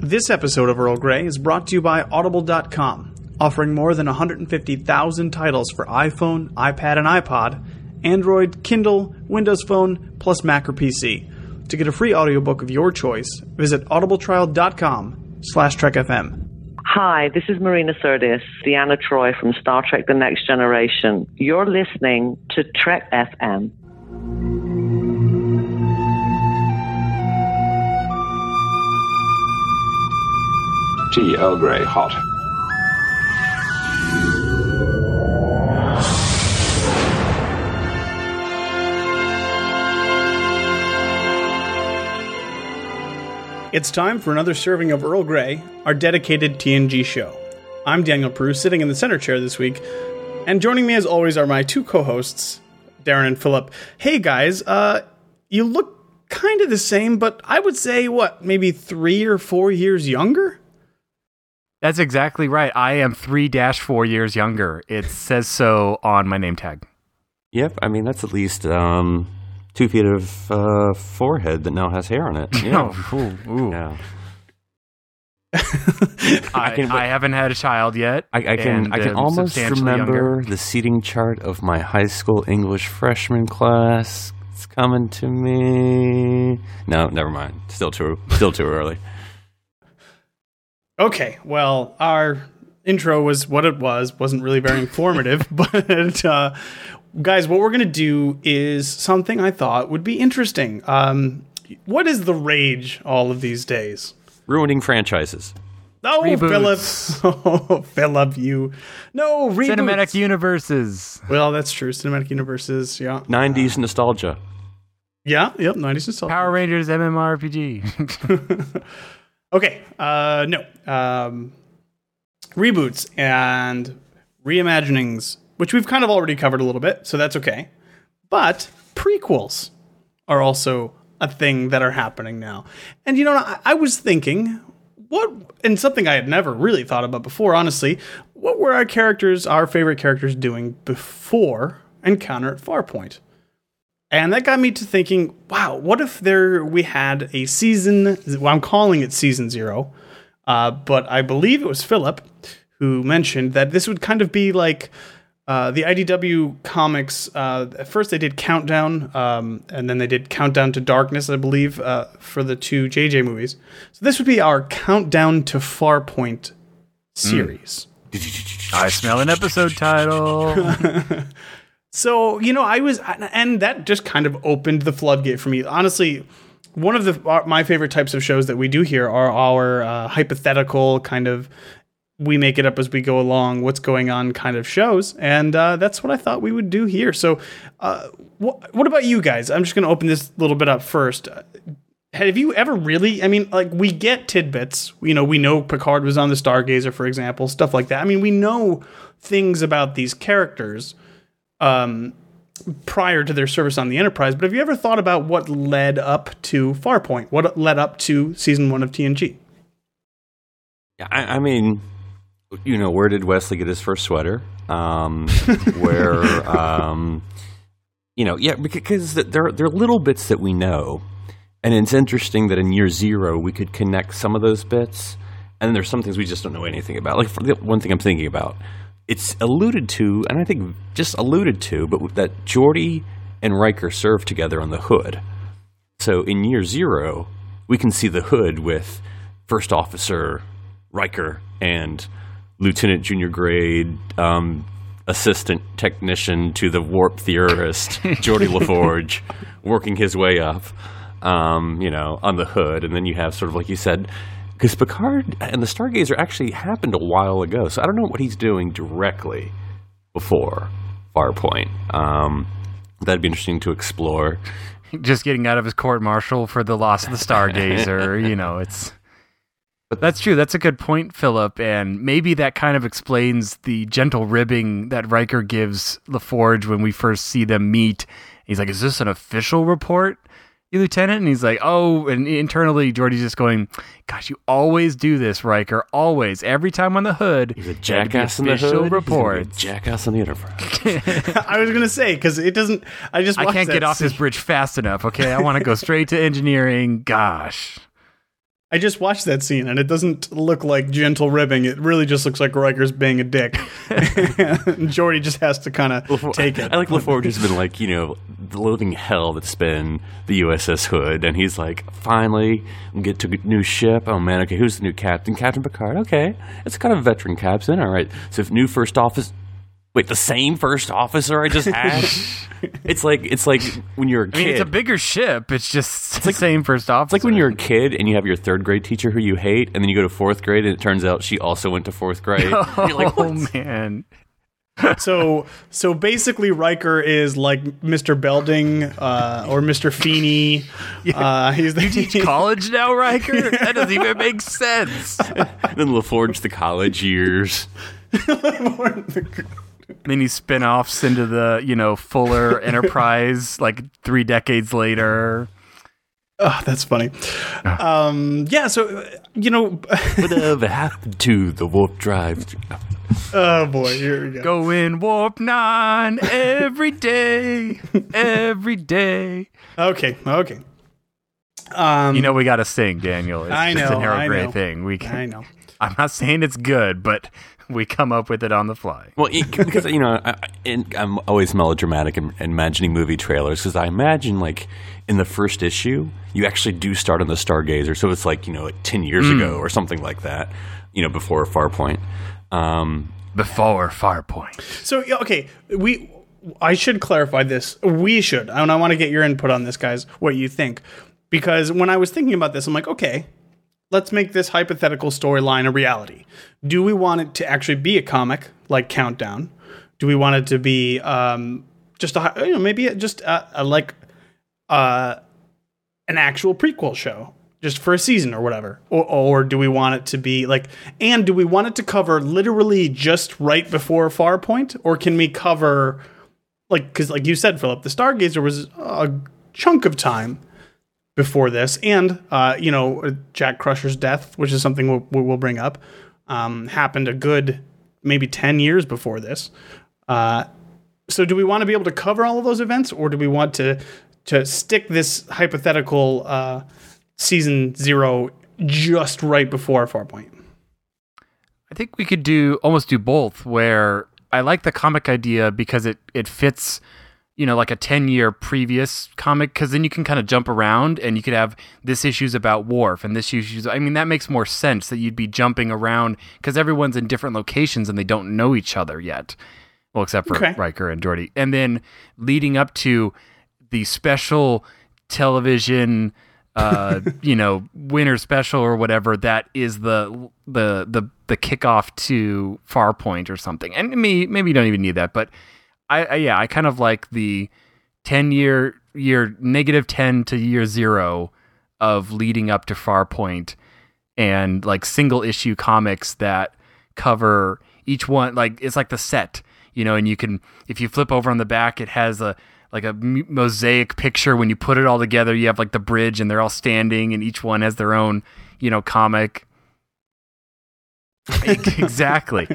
This episode of Earl Grey is brought to you by Audible.com, offering more than 150,000 titles for iPhone, iPad, and iPod, Android, Kindle, Windows Phone, plus Mac or PC. To get a free audiobook of your choice, visit audibletrial.com slash trekfm. Hi, this is Marina Sirtis, Deanna Troi from Star Trek The Next Generation. You're listening to Trek FM. Tea Earl Grey hot. It's time for another serving of Earl Grey, our dedicated TNG show. I'm Daniel Peru, sitting in the center chair this week, and joining me as always are my two co-hosts, Darren and Phillip. Hey guys, uh, you look kind of the same, but I would say what, maybe three or four years younger? That's exactly right. I am three dash four years younger. It says so on my name tag. Yep, I mean that's at least um, two feet of uh, forehead that now has hair on it. Yeah. Oh, ooh, ooh. yeah. I, can- I haven't had a child yet. I, I can and I can am almost remember younger. the seating chart of my high school English freshman class. It's coming to me. No, never mind. Still too still too early. Okay, well, our intro was what it was, wasn't really very informative, but uh, guys, what we're going to do is something I thought would be interesting. Um, what is the rage all of these days? Ruining franchises. Oh, Reboots. Phillip. Oh, Phillip, you. No, reboots. Cinematic universes. Well, that's true. Cinematic universes, yeah. 90s nostalgia. Yeah, yep, 90s nostalgia. Power Rangers MMORPG. Okay, uh, no. Um, reboots and reimaginings, which we've kind of already covered a little bit, so that's okay. But prequels are also a thing that are happening now. And you know, I, I was thinking, what, and something I had never really thought about before, honestly, what were our characters, our favorite characters, doing before Encounter at Farpoint? And that got me to thinking, wow, what if there we had a season? Well, I'm calling it season zero, uh, but I believe it was Phillip who mentioned that this would kind of be like uh, the IDW comics. Uh, at first, they did Countdown, um, and then they did Countdown to Darkness, I believe, uh, for the two JJ movies. So this would be our Countdown to Farpoint series. I smell an episode title. So you know, I was, and that just kind of opened the floodgate for me. Honestly, one of the my favorite types of shows that we do here are our uh, hypothetical kind of we make it up as we go along, what's going on kind of shows, and uh, that's what I thought we would do here. So, uh, wh- what about you guys? I'm just going to open this little bit up first. Have you ever really? I mean, like we get tidbits. You know, we know Picard was on the Stargazer, for example, stuff like that. I mean, we know things about these characters um, prior to their service on the Enterprise. But have you ever thought about what led up to Farpoint? What led up to season one of TNG? Yeah, I, I mean, you know, where did Wesley get his first sweater? Um, where, um, you know, yeah, because there there are little bits that we know, and it's interesting that in year zero we could connect some of those bits, and then there's some things we just don't know anything about. Like for the one thing I'm thinking about, it's alluded to, and I think just alluded to, but that Geordi and Riker served together on the Hood. So in year zero, we can see the Hood with First Officer Riker and Lieutenant Junior Grade um, Assistant Technician to the Warp Theorist Geordi LaForge working his way up, um, you know, on the Hood, and then you have sort of like you said. Because Picard and the Stargazer actually happened a while ago, so I don't know what he's doing directly before Farpoint. Um, that'd be interesting to explore. Just getting out of his court martial for the loss of the Stargazer. you know, it's. That's true. That's a good point, Phillip. And maybe that kind of explains the gentle ribbing that Riker gives LaForge when we first see them meet. He's like, Is this an official report, you lieutenant? And he's like, Oh, and internally, Geordi's just going, Gosh, you always do this, Riker. Always. Every time on the hood. He's a had jackass in the official hood. He's a jackass on the Enterprise. I was gonna say because it doesn't. I just I can't that get off this bridge fast enough, okay? I want to go straight to engineering. Gosh. I just watched that scene and it doesn't look like gentle ribbing. It really just looks like Riker's being a dick. and Geordi just has to kind of take it. I like LaForge has been like, you know, the loathing hell that's been the USS Hood. And he's like, finally, we get to a new ship. Oh, man, okay, who's the new captain? Captain Picard. Okay. It's kind of a veteran captain. All right. So if new first office. Wait, the same first officer I just had? it's like it's like when you're a kid. mean, it's a bigger ship. It's just the same first officer. It's like when you're a kid and you have your third grade teacher who you hate, and then you go to fourth grade and it turns out she also went to fourth grade. And you're like, oh man. so so basically Riker is like Mr. Belding uh, or Mr. Feeney. Uh, he's the, You teach college now, Riker? That doesn't even make sense. then LaForge the college years. Many spin-offs into the, you know, Fuller Enterprise like three decades later. Oh, that's funny. Um, yeah, so uh, you know, Whatever happened to the warp drive? oh boy, here we go. Go in warp nine every day, every day. Okay, okay. Um, You know we got to sing, Daniel. It's I just know, an Arrow I Grey know. thing. We can, I know. I'm not saying it's good, but we come up with it on the fly. Well, it, because you know, I, I- and I'm always melodramatic in, in imagining movie trailers because I imagine like in the first issue, you actually do start on the Stargazer, so it's like you know, like ten years ago or something like that. You know, before Farpoint. Um, Before Farpoint. So okay, we. I should clarify this. We should, and I want to get your input on this, guys. What you think? Because when I was thinking about this, I'm like, okay, let's make this hypothetical storyline a reality. Do we want it to actually be a comic like Countdown? Do we want it to be um, just a you know maybe just a, a like uh, an actual prequel show just for a season or whatever or, or do we want it to be like and do we want it to cover literally just right before farpoint or can we cover like because like you said phillip the stargazer was a chunk of time before this. And uh, you know jack crusher's death which is something we'll, we'll bring up um, happened a good maybe 10 years before this. Uh, so do we want to be able to cover all of those events or do we want to to stick this hypothetical uh, season zero just right before farpoint I think we could do almost do both where I like the comic idea because it it fits you know like a 10 year previous comic cuz then you can kind of jump around and you could have this issue's about Worf and this issue's I mean that makes more sense that you'd be jumping around cuz everyone's in different locations and they don't know each other yet. Well except for Okay. Riker and Geordi. And then leading up to the special television uh you know winter special or whatever that is the the the the kickoff to Farpoint or something and me maybe you don't even need that but I, I yeah I kind of like the 10 year year negative 10 to year 0 of leading up to Farpoint and like single issue comics that cover each one like it's like the set you know and you can if you flip over on the back it has a like a mosaic picture. When you put it all together you have like the bridge and they're all standing and each one has their own you know comic. Exactly.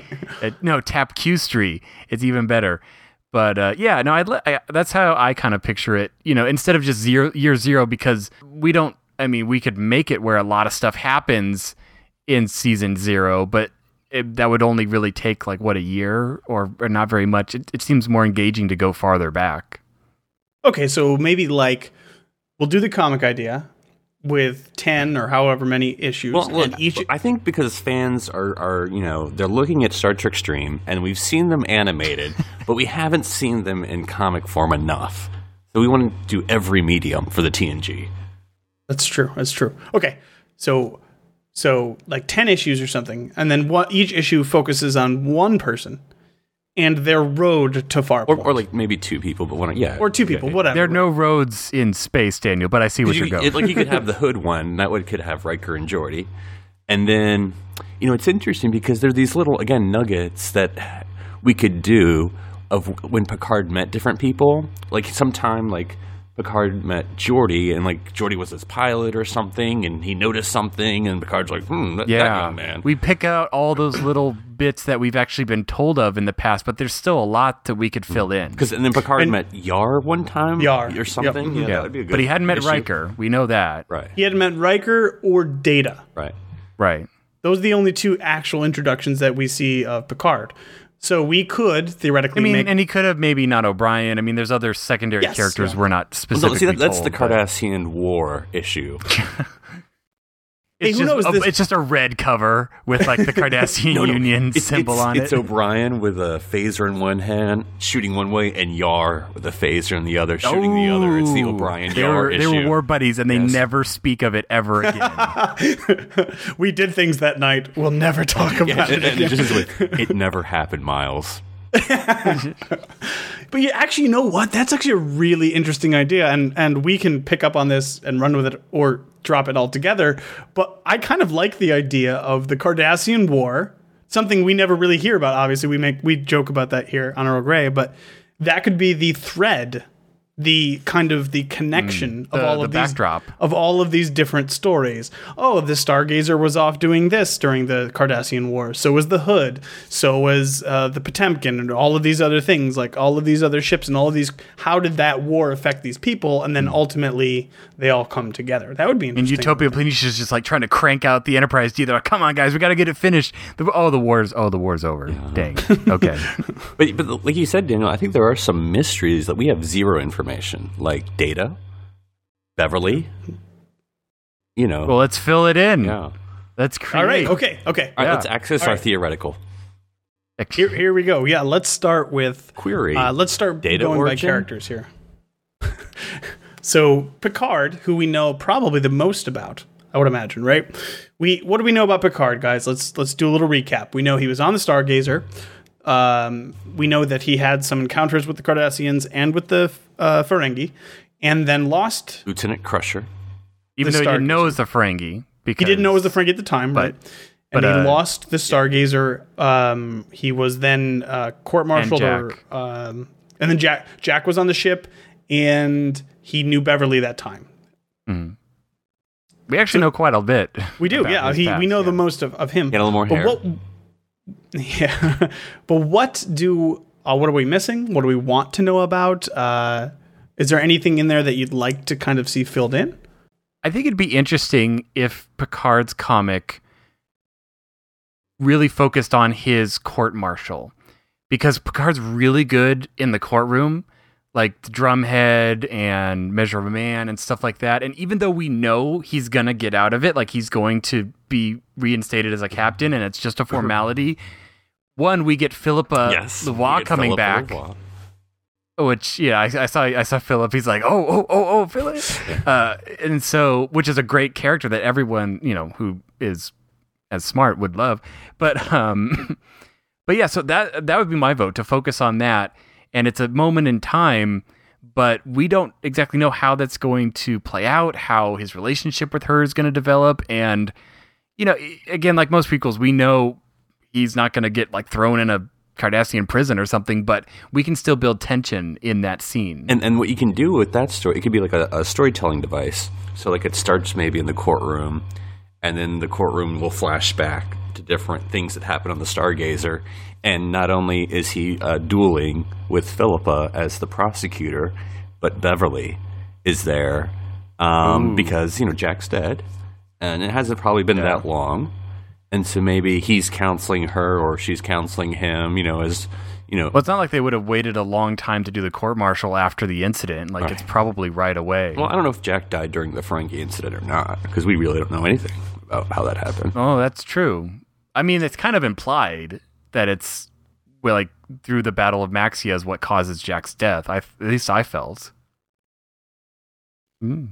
No tap q street. It's even better but uh, yeah no I'd, I that's how i kind of picture it you know instead of just zero year zero because we don't i mean we could make it where a lot of stuff happens in season zero but it, that would only really take like what a year or, or not very much. It, it seems more engaging to go farther back. Okay so maybe like we'll do the comic idea with 10 or however many issues well, look, each I think because fans are, are, you know, they're looking at Star Trek Stream, and we've seen them animated, but we haven't seen them in comic form enough. So we want to do every medium for the TNG. That's true. That's true. Okay. So so like 10 issues or something and then what each issue focuses on one person and their road to Farpoint. Or, or like maybe two people, but one, yeah. or two people, Yeah. whatever. there are no roads in space daniel but i see what You- you're going it- like you could have the Hood one, that would could have Riker and Geordi, and then you know it's interesting because there are these little again nuggets that we could do of when Picard met different people. Like sometime like Picard met Geordi, and like Geordi was his pilot or something, and he noticed something, and Picard's like, "Hmm, that, that Yeah, young man." we pick out all those little bits that we've actually been told of in the past, but there's still a lot that we could fill in. Because and then Picard And- met Yar one time, Yar, or something. yep. Yeah, that'd be a good but he hadn't met issue. Riker. We know that. Right, He hadn't met Riker or Data. right. Right. Those are the only two actual introductions that we see of Picard. So we could theoretically I mean, make and he could have maybe not O'Brien. I mean, there's other secondary Yes, characters yeah. we're not specifically no, see, that, that's told, the but Cardassian War issue. Hey, It's who just, knows a- this- it's just a red cover with like the Cardassian No, no, Union it's- symbol it's- on it. It's. O'Brien with a phaser in one hand, shooting one way, and Yar with a phaser in the other, shooting the other. It's the oh, O'Brien They Yar issue. they were war buddies, and they Yes. never speak of it ever again. we did things that night. We'll never talk about and, it. and again. it just like, it never happened, Miles. But yeah, actually, you know what? That's actually a really interesting idea, and and we can pick up on this and run with it, or drop it altogether. But I kind of like the idea of the Cardassian War, something we never really hear about. Obviously, we make we joke about that here on Earl Grey, but that could be the thread, the kind of the connection of the- all the of these backdrop. of all of these different stories. Oh, the Stargazer was off doing this during the Cardassian War. So was the Hood. So was uh, the Potemkin, and all of these other things, like all of these other ships and all of these. How did that war affect these people? And then ultimately, they all come together. That would be interesting. And. Utopia Planitia is just like trying to crank out the Enterprise D. They're like, "Come on, guys, we got to get it finished." The, oh, the war's oh, the war's over. Dang. Okay. But but like you said, Daniel, I think there are some mysteries that we have zero information, like Data, Beverly. You know, well, let's fill it in. yeah. Let's create. All right. Okay. Okay. All right, Yeah. let's access All our right. theoretical Here, here we go. Yeah. Let's start with query. Uh, let's start Data going by characters here. so Picard, who we know probably the most about, I would imagine, right? We what do we know about Picard, guys? Let's let's do a little recap. We know he was on the Stargazer. Um, we know that he had some encounters with the Cardassians and with the uh, Ferengi, and then lost. Lieutenant Crusher. Even the though he didn't know it was the Ferengi, because He didn't know it was the Ferengi at the time, But- right? And but, he uh, lost the Stargazer. Um, he was then uh, court-martialed, or Jack. um, and then Jack Jack was on the ship, and he knew Beverly that time. we actually know quite a bit. We do, yeah. his He, we know yeah. the most of, of him. Get a little more but hair. What, yeah, but what do uh, what are we missing? What do we want to know about? Uh, is there anything in there that you'd like to kind of see filled in? I think it'd be interesting if Picard's comic really focused on his court martial because Picard's really good in the courtroom, like the drumhead and Measure of a Man and stuff like that. And even though we know he's gonna get out of it, like he's going to be reinstated as a captain and it's just a formality. One, we get Phillipa yes. Get coming Phillipa back. Leroy. Which yeah, I, I saw I saw Phillip. He's like, oh oh oh oh Phillip, uh, and so which is a great character that everyone you know who is as smart would love. But um, but yeah, so that that would be my vote to focus on that, and it's a moment in time, but we don't exactly know how that's going to play out, how his relationship with her is going to develop, and you know, again, like most prequels, we know he's not going to get like thrown in a Cardassian prison or something, but we can still build tension in that scene. And and what you can do with that story, it could be like a, a storytelling device. So like it starts maybe in the courtroom, and then the courtroom will flash back to different things that happen on the Stargazer. And not only is he uh, dueling with Phillipa as the prosecutor, but Beverly is there um, because you know Jack's dead, and it hasn't probably been that long. And so maybe he's counseling her or she's counseling him, you know, as you know, well, it's not like they would have waited a long time to do the court martial after the incident. Like it's probably right away. Well, I don't know if Jack died during the Ferengi incident or not, because we really don't know anything about how that happened. oh, that's true. I mean, it's kind of implied that it's well, like through the Battle of Maxia is what causes Jack's death. I at least I felt. Mm.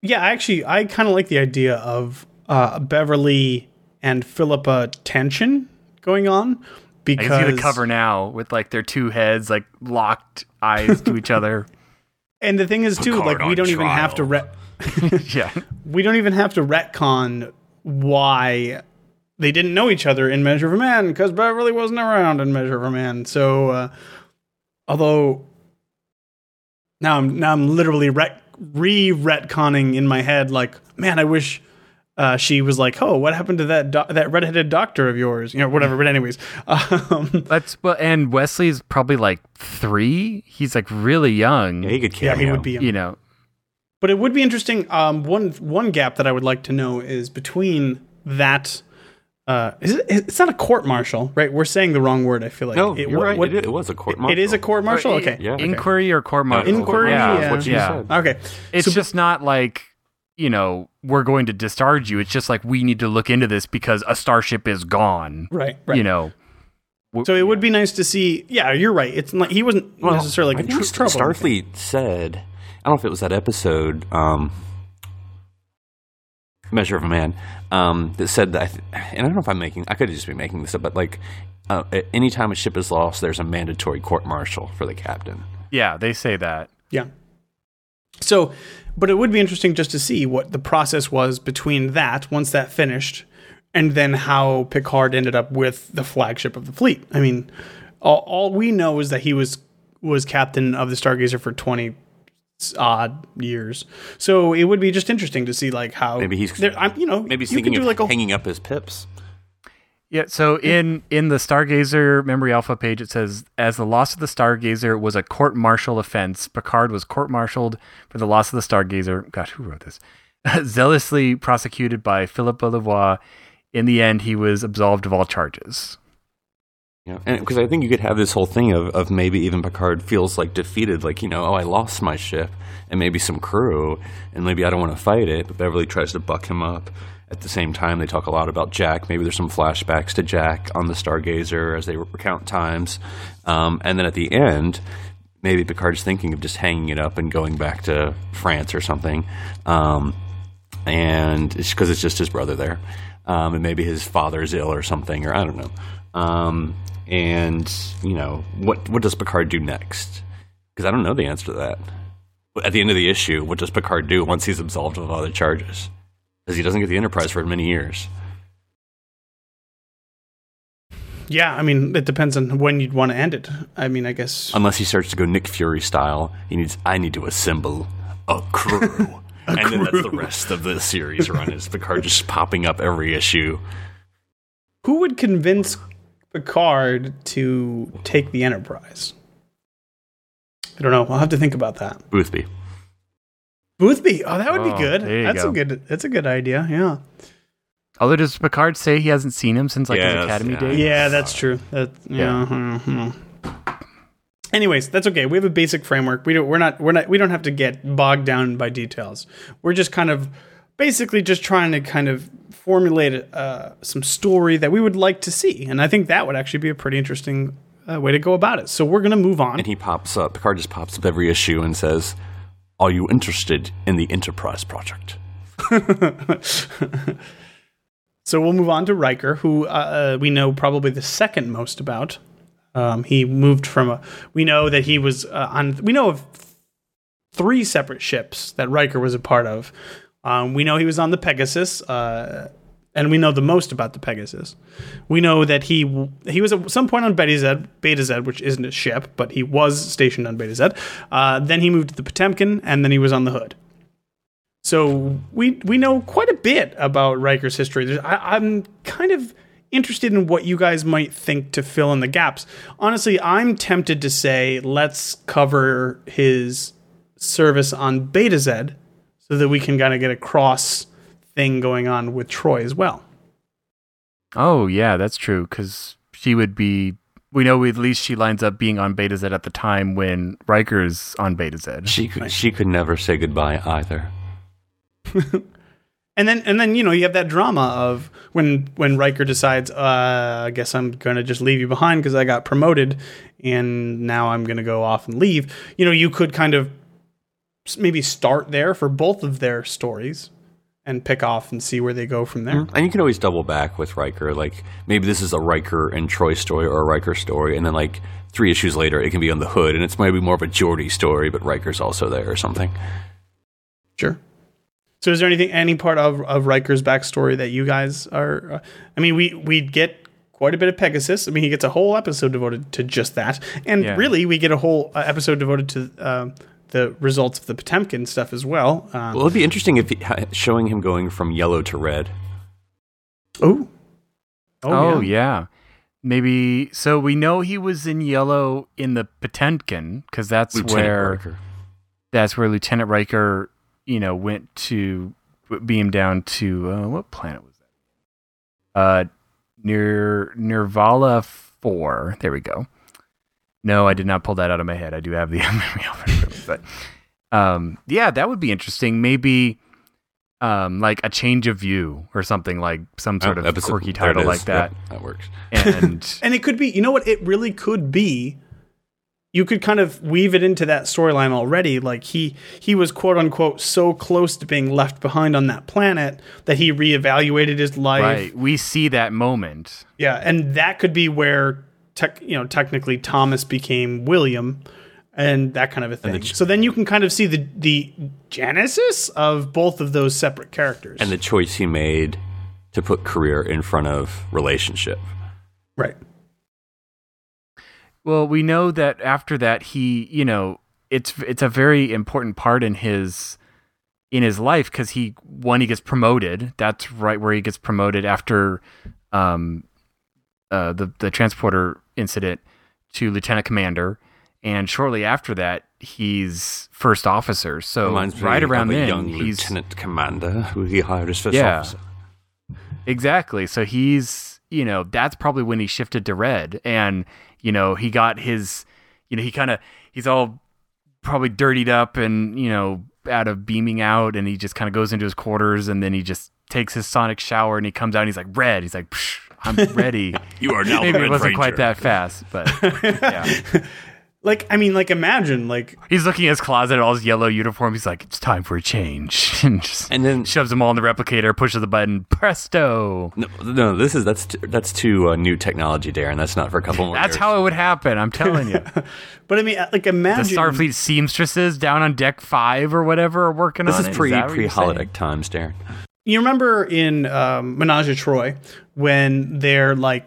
Yeah, actually, I kind of like the idea of uh, Beverly and Phillipa tension going on I because can see the cover now with like their two heads like locked eyes to each other. And the thing is, too, Picard like we don't even have to trial. re- yeah. we don't even have to retcon why they didn't know each other in Measure of a Man because Beverly wasn't around in Measure of a Man. So, uh, although Now I'm now I'm literally ret- re retconning in my head like, man, I wish uh, she was like, oh, what happened to that do- that redheaded doctor of yours? You know, whatever. But anyways, um, That's well, and Wesley's probably like three. He's like really young. Yeah, he could yeah, cameo. he would be. you know, But it would be interesting. Um, one one gap that I would like to know is between that. Uh, is it? It's not a court martial, right? We're saying the wrong word. I feel like No, It- you're right. what- it, it was a court it martial. is a court martial. Okay. Yeah. Okay. inquiry or court martial. Inquiry, Yeah, yeah. what you yeah. said. Okay. It's So- just not like you know we're going to discharge you. It's just like we need to look into this because a starship is gone. Right. Right. You know. So it would be nice to see. Yeah, you're right. It's not. He wasn't Well, necessarily I like in tr- trouble. Starfleet said, I don't know if it was that episode, um, Measure of a Man, um, that said that, I th- and I don't know if I'm making, I could just be making this up, but like, uh, at any time a ship is lost, there's a mandatory court martial for the captain. Yeah, they say that. Yeah. So, but it would be interesting just to see what the process was between that once that finished, and then how Picard ended up with the flagship of the fleet. I mean, all, all we know is that he was was captain of the Stargazer for twenty odd years. So it would be just interesting to see like how Maybe he's, there, I'm, you know maybe he's you thinking do of like a hanging up his pips. Yeah, so in in the Stargazer Memory Alpha page, it says as the loss of the Stargazer was a court martial offense, Picard was court martialed for the loss of the Stargazer. Gosh, who wrote this? Zealously prosecuted by Phillipa Louvois. In the end, he was absolved of all charges. Yeah, and because I think you could have this whole thing of, of maybe even Picard feels like defeated, like you know, oh, I lost my ship and maybe some crew, and maybe I don't want to fight it. But Beverly tries to buck him up. At the same time, they talk a lot about Jack. Maybe there's some flashbacks to Jack on the Stargazer as they recount times, um, and then at the end, maybe Picard's thinking of just hanging it up and going back to France or something, um, and it's because it's just his brother there, um, and maybe his father's ill or something, or I don't know. Um, and you know what what does Picard do next? Because I don't know the answer to that. At the end of the issue, what does Picard do once he's absolved of all the charges? Because he doesn't get the Enterprise for many years. yeah. I mean, it depends on when you'd want to end it. I mean, I guess Unless he starts to go Nick Fury style, he needs. I need to assemble a crew, and then that's the rest of the series run. Is Picard just popping up every issue? who would convince Picard to take the Enterprise? I don't know. I'll have to think about that. Boothby. Boothby. Oh, that would Oh, be good. That's go. a good. That's a good idea. Yeah. Although does Picard say he hasn't seen him since like Yes, his academy yeah. days? Yeah, that's true. That. Yeah. hmm, hmm. Anyways, that's okay. We have a basic framework. We don't. We're not. We're not. We don't have to get bogged down by details. We're just kind of, basically, just trying to kind of formulate uh, some story that we would like to see, and I think that would actually be a pretty interesting uh, way to go about it. So we're gonna move on. And he pops up. Picard just pops up every issue and says, "Are you interested in the Enterprise project?" So we'll move on to Riker, who uh, we know probably the second most about. Um, he moved from a. We know that he was uh, on. We know of three separate ships that Riker was a part of. Um, we know he was on the Pegasus, uh, and we know the most about the Pegasus. We know that he he was at some point on Betazed, Beta Z, which isn't a ship, but he was stationed on Betazed. Uh, then he moved to the Potemkin, and then he was on the Hood. So we we know quite a bit about Riker's history. I, I'm kind of interested in what you guys might think to fill in the gaps. Honestly, I'm tempted to say let's cover his service on Betazed so that we can kind of get a cross thing going on with Troi as well. Oh yeah, that's true. Because she would be. We know at least she lines up being on Betazed at the time when Riker's on Betazed. She could, she could never say goodbye either. And then and then you know you have that drama of when when Riker decides uh, I guess I'm going to just leave you behind because I got promoted and now I'm going to go off and leave. You know you could kind of s- maybe start there for both of their stories and pick off and see where they go from there. And you can always double back with Riker. Like maybe this is a Riker and Troi story or a Riker story, and then like three issues later, it can be on the hood, and it's maybe more of a Geordi story, but Riker's also there or something. Sure. So is there anything any part of of Riker's backstory that you guys are? Uh, I mean, we we get quite a bit of Pegasus. I mean, he gets a whole episode devoted to just that, and Yeah. really, we get a whole uh, episode devoted to uh, the results of the Potemkin stuff as well. Uh, Well, it'd be interesting if he, showing him going from yellow to red. oh, Oh, yeah. Maybe so we know he was in yellow in the Potemkin because that's Lieutenant where Riker. that's where Lieutenant Riker, you know, went to beam down to uh, what planet was that? Uh, near Nervala Four. There we go. No, I did not pull that out of my head. I do have the memory of it, but um, yeah, that would be interesting. Maybe um, like a change of view or something like some sort Oh, of quirky title like that. Yep, that works. And and it could be. You know what? It really could be. You could kind of weave it into that storyline already. Like he he was quote unquote so close to being left behind on that planet that he reevaluated his life. right, we see that moment. Yeah, and that could be where tech, you know technically Thomas became William, and that kind of a thing. ch- so then you can kind of see the the genesis of both of those separate characters. And the choice he made to put career in front of relationship. right. Well, we know that after that he, you know, it's it's a very important part in his in his life because he when he gets promoted, that's right where he gets promoted after um uh the the transporter incident to lieutenant commander and shortly after that he's first officer. So Reminds right around then young he's lieutenant commander who he hired as first Yeah. officer. Exactly. So he's, you know, that's probably when he shifted to red and, you know, he got his, you know, he kind of, he's all probably dirtied up and, you know, out of beaming out and he just kind of goes into his quarters and then he just takes his sonic shower and he comes out and he's like, red. He's like, Psh, I'm ready. You are now Maybe it wasn't quite that fast, but yeah. Like I mean, like imagine like He's looking at his closet, all his yellow uniform. He's like, it's time for a change. and just And then shoves them all in the replicator, pushes the button, presto. no, no, this is that's t- that's too uh, new technology, Darren. That's not for a couple more. That's years. how it would happen. I'm telling you. But I mean, like the imagine Starfleet seamstresses down on deck five or whatever are working on This is it. pre that pre you're holodeck times, Darren. You remember in um, Ménage à Troi when they're like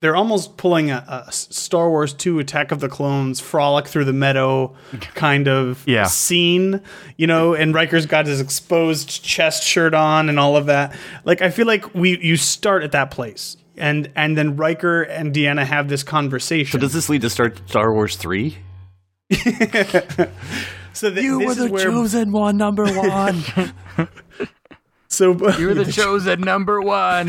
they're almost pulling a, a Star Wars 2 Attack of the Clones frolic through the meadow kind of Yeah. scene, you know, and Riker's got his exposed chest shirt on and all of that. Like I feel like we you start at that place. And and then Riker and Deanna have this conversation. So does this lead to Star Star Wars three? so th- this is where, you were the chosen one, number one. So You're the chosen number one.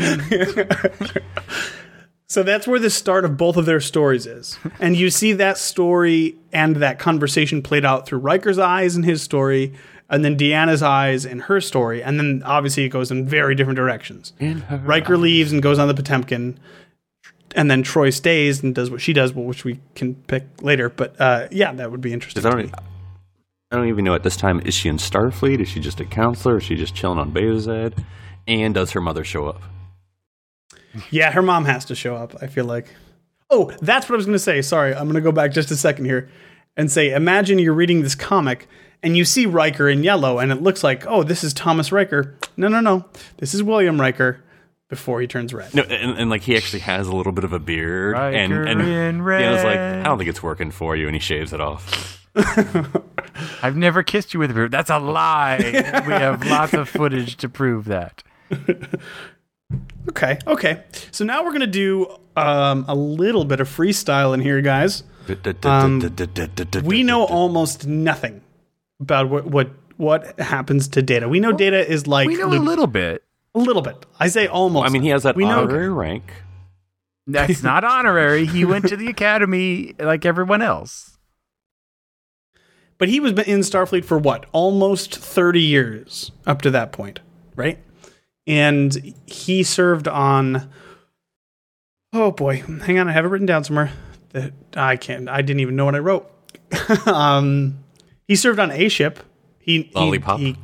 So that's where the start of both of their stories is. And you see that story and that conversation played out through Riker's eyes and his story, and then Deanna's eyes and her story. And then obviously it goes in very different directions. Riker leaves and goes on the Potemkin, and then Troi stays and does what she does, which we can pick later. But uh, yeah, that would be interesting. I don't. I don't even know at this time. Is she in Starfleet? Is she just a counselor? Is she just chilling on Betazed? And does her mother show up? Yeah, her mom has to show up, I feel like. Oh, that's what I was going to say. Sorry, I'm going to go back just a second here and say imagine you're reading this comic and you see Riker in yellow and it looks like, oh, this is Thomas Riker. No, no, no. This is William Riker before he turns red. No, and, and like he actually has a little bit of a beard, and Riker and in Deanna's like. I don't think it's working for you, and he shaves it off. I've never kissed you with a beard. That's a lie. we have lots of footage to prove that. Okay, okay. So now we're going to do um, a little bit of freestyle in here, guys. We know almost nothing about what, what, what happens to Data. We know Data is like We know a little bit. a little bit. I say almost. I mean, he has that We know- honorary rank. That's not honorary. He went to the academy like everyone else. But he was in Starfleet for what? Almost 30 years up to that point, right? And he served on Oh boy, hang on, I have it written down somewhere. That I can't I didn't even know what I wrote. um he served on a ship. He he- Lollipop? He,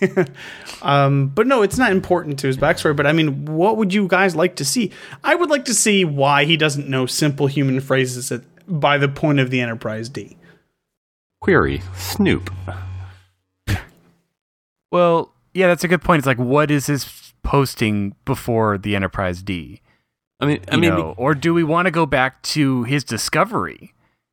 um, but no, it's not important to his backstory. But I mean, what would you guys like to see? I would like to see why he doesn't know simple human phrases at, by the point of the Enterprise D. Query: Snoop. Well, yeah, that's a good point. It's like, what is his posting before the Enterprise D? I mean, I You mean, know, or do we want to go back to his discovery?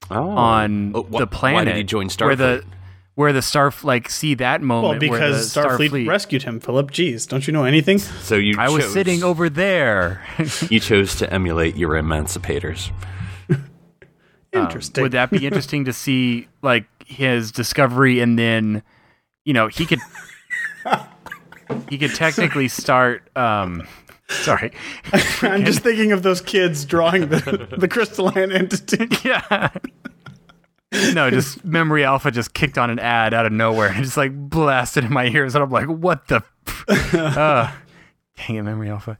Oh. on Oh, wh- the planet. Why did he join Where the Starfleet? where the star like see that moment Well, where the because Starfleet, rescued him, Phillip. Jeez, don't you know anything? So you I was sitting over there. You chose to emulate your emancipators. Um, interesting. Would that be interesting to see like his discovery and then you know, he could he could technically start um sorry. I'm just thinking of those kids drawing the, the crystalline entity. yeah. No, just Memory Alpha just kicked on an ad out of nowhere and just like blasted in my ears, and I'm like, "What the? F-? uh, dang it, Memory Alpha."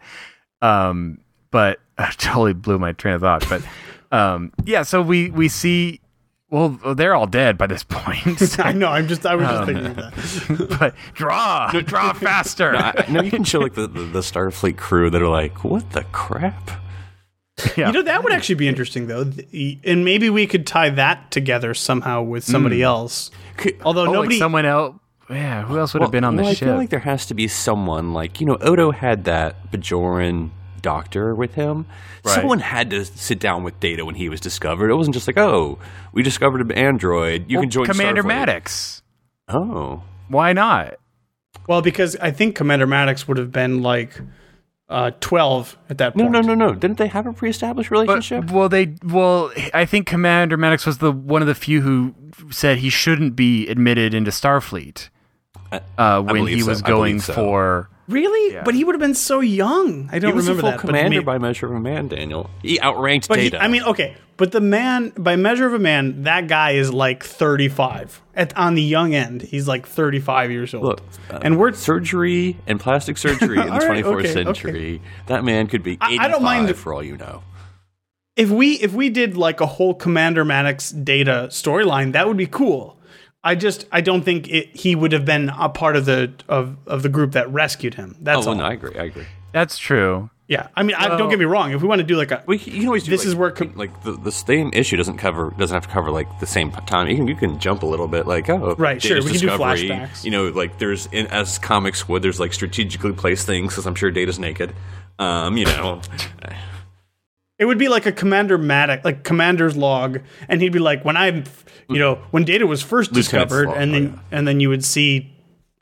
Um, but I totally blew my train of thought. But um, yeah, so we we see. Well, they're all dead by this point. I know. I'm just. I was just Um, thinking that. but draw, draw faster. I, I- no, you can show like the, the, the Starfleet crew that are like, what the crap? yeah. You know that would actually be interesting though, and maybe we could tie that together somehow with somebody else. Although oh, nobody, like someone else. Yeah, who else would have been on the well, I ship? feel like there has to be someone like you know Odo had that Bajoran doctor with him. Right. Someone had to sit down with Data when he was discovered. It wasn't just like, oh, we discovered an android. You Well, can join Commander Starfleet. Maddox. Oh, Why not? well, because I think Commander Maddox would have been like uh, 12 at that point. no, no, no! No. Didn't they have a pre-established But, relationship? well, they well, I think Commander Maddox was the one of the few who said he shouldn't be admitted into Starfleet uh, when believe he was I going believe so. for. Really? But he would have been so young. I don't he was remember a full that. but commander may- by measure of a man, Daniel. He outranked But he, Data. I mean, okay, but the man, by measure of a man, that guy is like 35. At, on the young end, he's like 35 years old. Look, uh, and we're surgery and plastic surgery in the 24th okay, okay. century. That man could be I- 85 I don't mind- for all you know. if we if we did like a whole Commander Maddox data storyline, that would be cool. I just I don't think it, he would have been a part of the of, of the group that rescued him. That's oh, all. well, no, I agree. I agree. That's true. Yeah, I mean, I, don't get me wrong. If we want to do like a We, you can always do This like, is where com- like the, the same issue doesn't cover doesn't have to cover like the same time. You can you can jump a little bit like oh Right, sure, Data's we can do flashbacks. You know, like there's in as comics would there's like strategically placed things because I'm sure Data's naked. Um, you know, It would be like a Commander Maddox, like Commander's log, and he'd be like, when I, you know, when Data was first Lieutenant's discovered, log, and then oh, and then you would see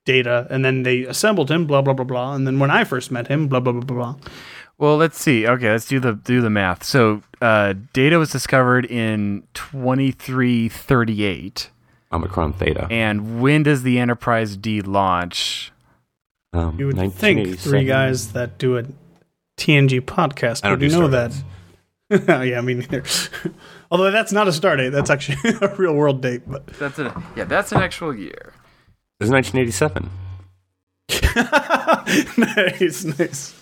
Data, and then they assembled him, blah blah blah blah, and then when I first met him, blah blah blah blah. blah. Well, let's see. Okay, let's do the do the math. So, uh, Data was discovered in twenty three thirty eight, Omicron Theta. and when does the Enterprise D launch? Um, You would think three guys that do a TNG podcast I don't would do know Star that. yeah, I mean, neither. although that's not a star date, that's actually a real world date. But That's a yeah. That's an actual year. It was 1987. nice, nice.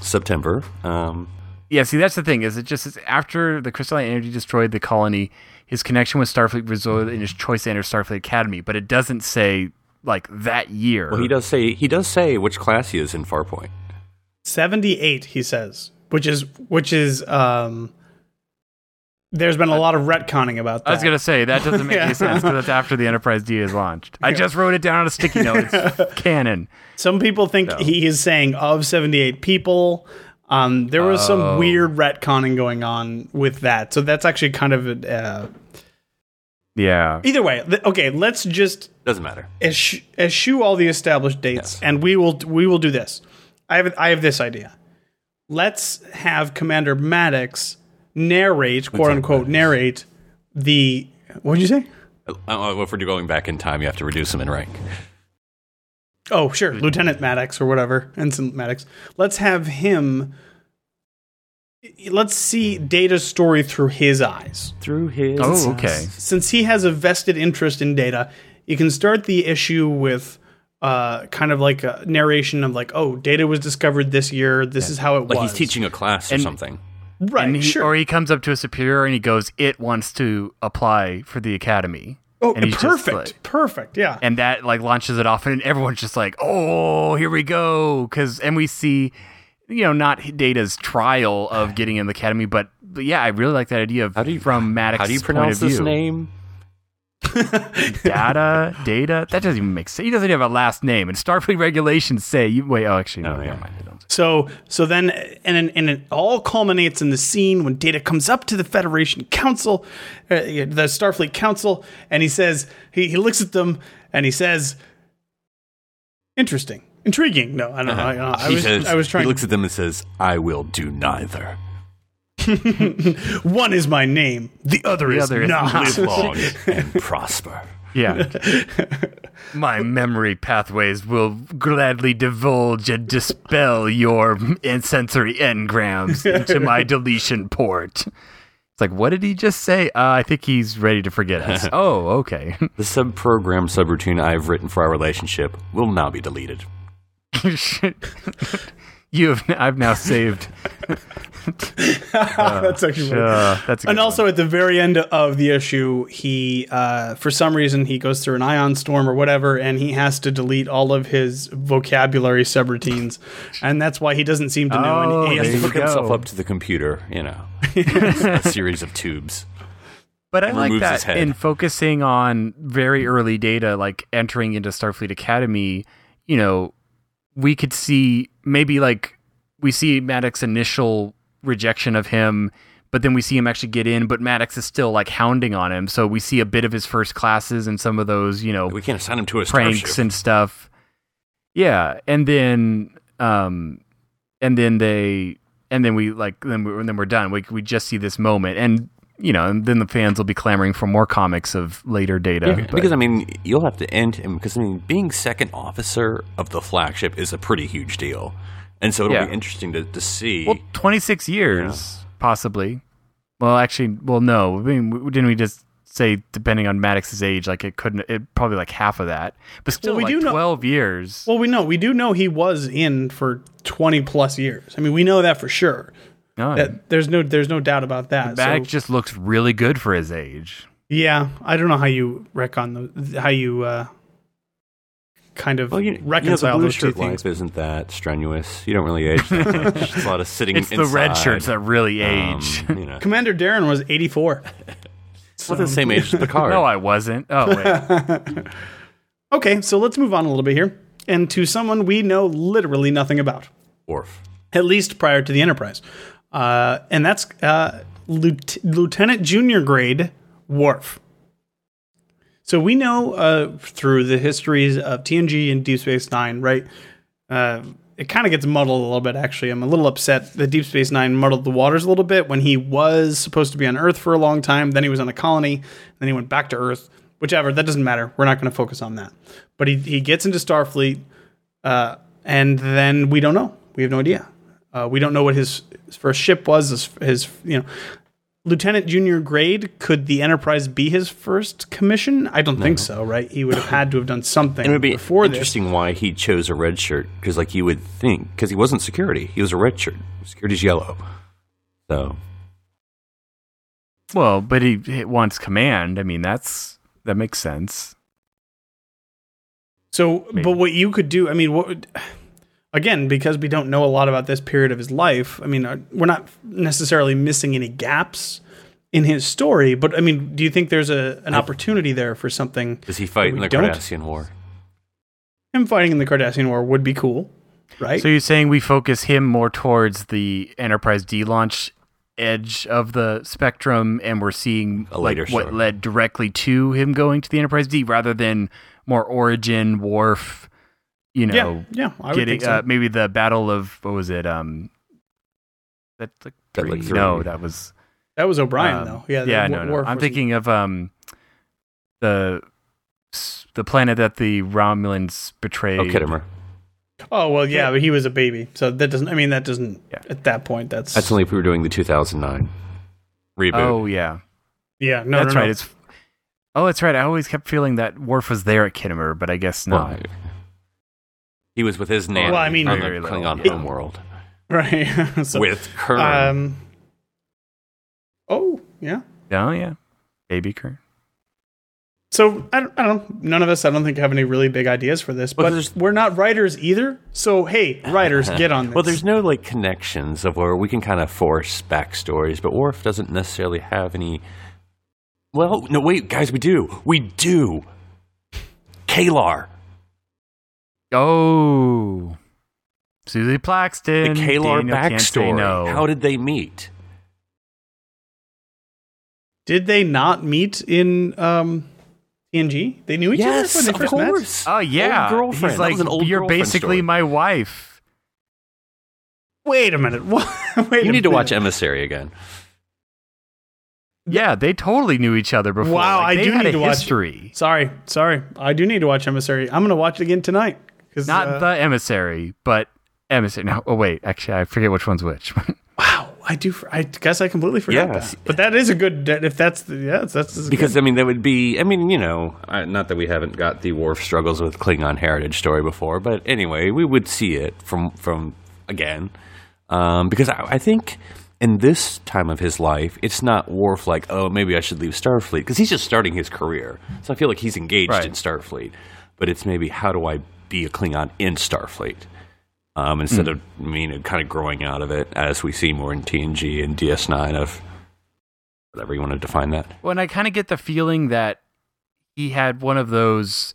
September. Um, Yeah, see, that's the thing. Is it just is after the crystalline entity destroyed the colony, his connection with Starfleet resulted in his choice to enter Starfleet Academy, but it doesn't say like that year. well, he does say he does say which class he is in Farpoint. Seventy-eight, he says, which is which is um. There's been a lot of retconning about that. I was gonna say that doesn't make Yeah. any sense because that's after the Enterprise D is launched. I just wrote it down on a sticky note. It's canon. Some people think he is saying of 78 people. Um, there was Oh. some weird retconning going on with that. So that's actually kind of a, uh, Yeah. either way. th- okay, let's just Doesn't matter. esch- eschew all the established dates, Yes. and we will we will do this. I have I have this idea. Let's have Commander Maddox narrate, quote unquote, narrate the. What did you say? Uh, uh, if we're going back in time, you have to reduce him in rank. Oh, sure, Lieutenant Maddox or whatever, Ensign Maddox. Let's have him. Let's see Data's story through his eyes. Through his. Oh, okay. Since he has a vested interest in Data, you can start the issue with uh, kind of like a narration of like, oh, Data was discovered this year. This is how it Like was. he's teaching a class or something. right? He, sure. Or he comes up to a superior and he goes, "It wants to apply for the academy." oh, and he's just perfect, like- perfect. Yeah. and that like launches it off and everyone's just like oh here we go because and we see you know not data's trial of getting in the academy but, but yeah i really like that idea of How do you from Maddox's How do you point pronounce of this view. name? Data, data. That doesn't even make sense. He doesn't have a last name, and Starfleet regulations say you wait. Oh, actually, no, Oh, never yeah. mind. Don't. So so then and and it all culminates in the scene when Data comes up to the Federation Council, uh, the Starfleet Council, and he says he, he looks at them and he says, "Interesting, intriguing." No, I don't know. I, don't. I was says, I was trying. He looks at them and says, "I will do neither." One is my name, the other The is other is not. not. Live long and prosper. Yeah. My memory pathways will gladly divulge and dispel your sensory engrams into my deletion port. It's like, what did he just say? Uh, I think he's ready to forget us. oh, okay. The sub-program subroutine I've written for our relationship will now be deleted. you have. I've now saved. That's actually funny. Uh, that's a good and also at the very end of the issue, he, uh, for some reason, he goes through an ion storm or whatever, and he has to delete all of his vocabulary subroutines, and that's why he doesn't seem to know. Oh, any, he has to has to There hook himself up to the computer, you know, a series of tubes. But I like that in focusing on very early data, like entering into Starfleet Academy, you know, we could see maybe like we see Maddox's initial rejection of him, but then we see him actually get in, but Maddox is still like hounding on him. So we see a bit of his first classes and some of those, you know, We can't assign him to a pranks starship. and stuff. Yeah, and then um and then they and then we like then we and then we're done. We we just see this moment and you know, and then the fans will be clamoring for more comics of later data. Yeah, because I mean, you'll have to end him because I mean, being second officer of the flagship is a pretty huge deal, and so it'll Yeah. be interesting to, to see. well, 26 years possibly. Well, actually, well no. I mean, didn't we just say depending on Maddox's age like it couldn't it probably like half of that. But still we like do know- 12 years. Well, we know we do know he was in for twenty plus years. I mean, we know that for sure. no, That, there's no there's no doubt about that. Maddox So, just looks really good for his age. yeah, I don't know how you recon the how you uh, kind of well, you, you know, the reconcile those two shirt things. life isn't that strenuous. You don't really age that much. It's a lot of sitting. It's the red shirts that really Um, age. you know, Commander Darren was 84. well, the same age as Picard. no, I wasn't. Oh wait. Okay, so let's move on a little bit here, and to someone we know literally nothing about, Worf. at least prior to the Enterprise, uh, and that's uh, Lieutenant, Lieutenant Junior Grade Worf. So we know uh, through the histories of TNG and Deep Space Nine, right? Uh, it kind of gets muddled a little bit. Actually, I'm a little upset that Deep Space Nine muddled the waters a little bit when he was supposed to be on Earth for a long time. Then he was on a colony. Then he went back to Earth. Whichever, that doesn't matter. We're not going to focus on that. But he he gets into Starfleet, uh, and then we don't know. We have no idea. Uh, we don't know what his, his first ship was. His, his you know lieutenant junior grade. Could the Enterprise be his first commission? I don't think so. Right? He would have had to have done something And it would be before this. interesting why he chose a red shirt because, like, you would think because he wasn't security, he was a red shirt. Security's yellow. So well, but he, he wants command. I mean, that's that makes sense. So, Maybe. but what you could do, I mean, what would, again, because we don't know a lot about this period of his life, I mean, uh, we're not necessarily missing any gaps in his story, but I mean, do you think there's a an opportunity there for something? does he fight in the don't- Cardassian War? Him fighting in the Cardassian War would be cool, right? So you're saying we focus him more towards the Enterprise D launch edge of the spectrum, and we're seeing A like later what led directly to him going to the Enterprise D, rather than more origin, Worf. You know, yeah, yeah, I would getting think so. uh, maybe the battle of what was it? Um, that like That, three? like, three. No, that was that was O'Brien, um, though. Yeah, yeah. No, no. I'm thinking of um, the the planet that the Romulans betrayed. Oh, Khitomer. Oh well, yeah, but he was a baby, so that doesn't. I mean, that doesn't. Yeah. At that point, that's That's only if we were doing the 2009 reboot. Oh yeah. yeah. No, that's no, right. no. It's oh, that's right. I always kept feeling that Worf was there at Khitomer, but I guess Well, not. He was with his nanny Well, I mean- on the Klingon yeah. homeworld right. so, with Kurn. um. Oh yeah. Oh yeah, baby Kurn. So I don't, I don't. None of us, I don't think, have any really big ideas for this. Well, but we're not writers either. So hey, writers, get on this. well, there's no like connections of where we can kind of force backstories, but Worf doesn't necessarily have any Well, no, wait, guys, we do. We do. K'Ehleyr. Oh, Suzie The Plakson. K'Ehleyr Daniel backstory. no. How did they meet? Did they not meet in um, TNG? They knew each yes, other when of they first met. course. Oh yeah, Old girlfriend. He's like, an old you're basically story. my wife. Wait a minute. What? Wait You a need to watch. Emissary again. Yeah, they totally knew each other before. Wow, Like, I do need a to watch- history. Sorry, sorry. I do need to watch Emissary. I'm going to watch it again tonight. 'Cause, Not uh, the emissary, but emissary. No, oh wait, actually, I forget which one's which. Wow, I do. I guess I completely forgot Yes. that. But that is a good. If that's the yeah, that's, that's Because good. I mean, that would be. I mean, you know, uh, not that we haven't got the Worf struggles with Klingon heritage story before, but anyway, we would see it from from again. Um, because I, I think in this time of his life, it's not Worf like, oh, maybe I should leave Starfleet because he's just starting his career. So I feel like he's engaged Right. in Starfleet, but it's maybe how do I be a Klingon in Starfleet um, instead of you know kind of growing out of it as we see more in TNG and DS9 of whatever you want to define that. well, and I kind of get the feeling that he had one of those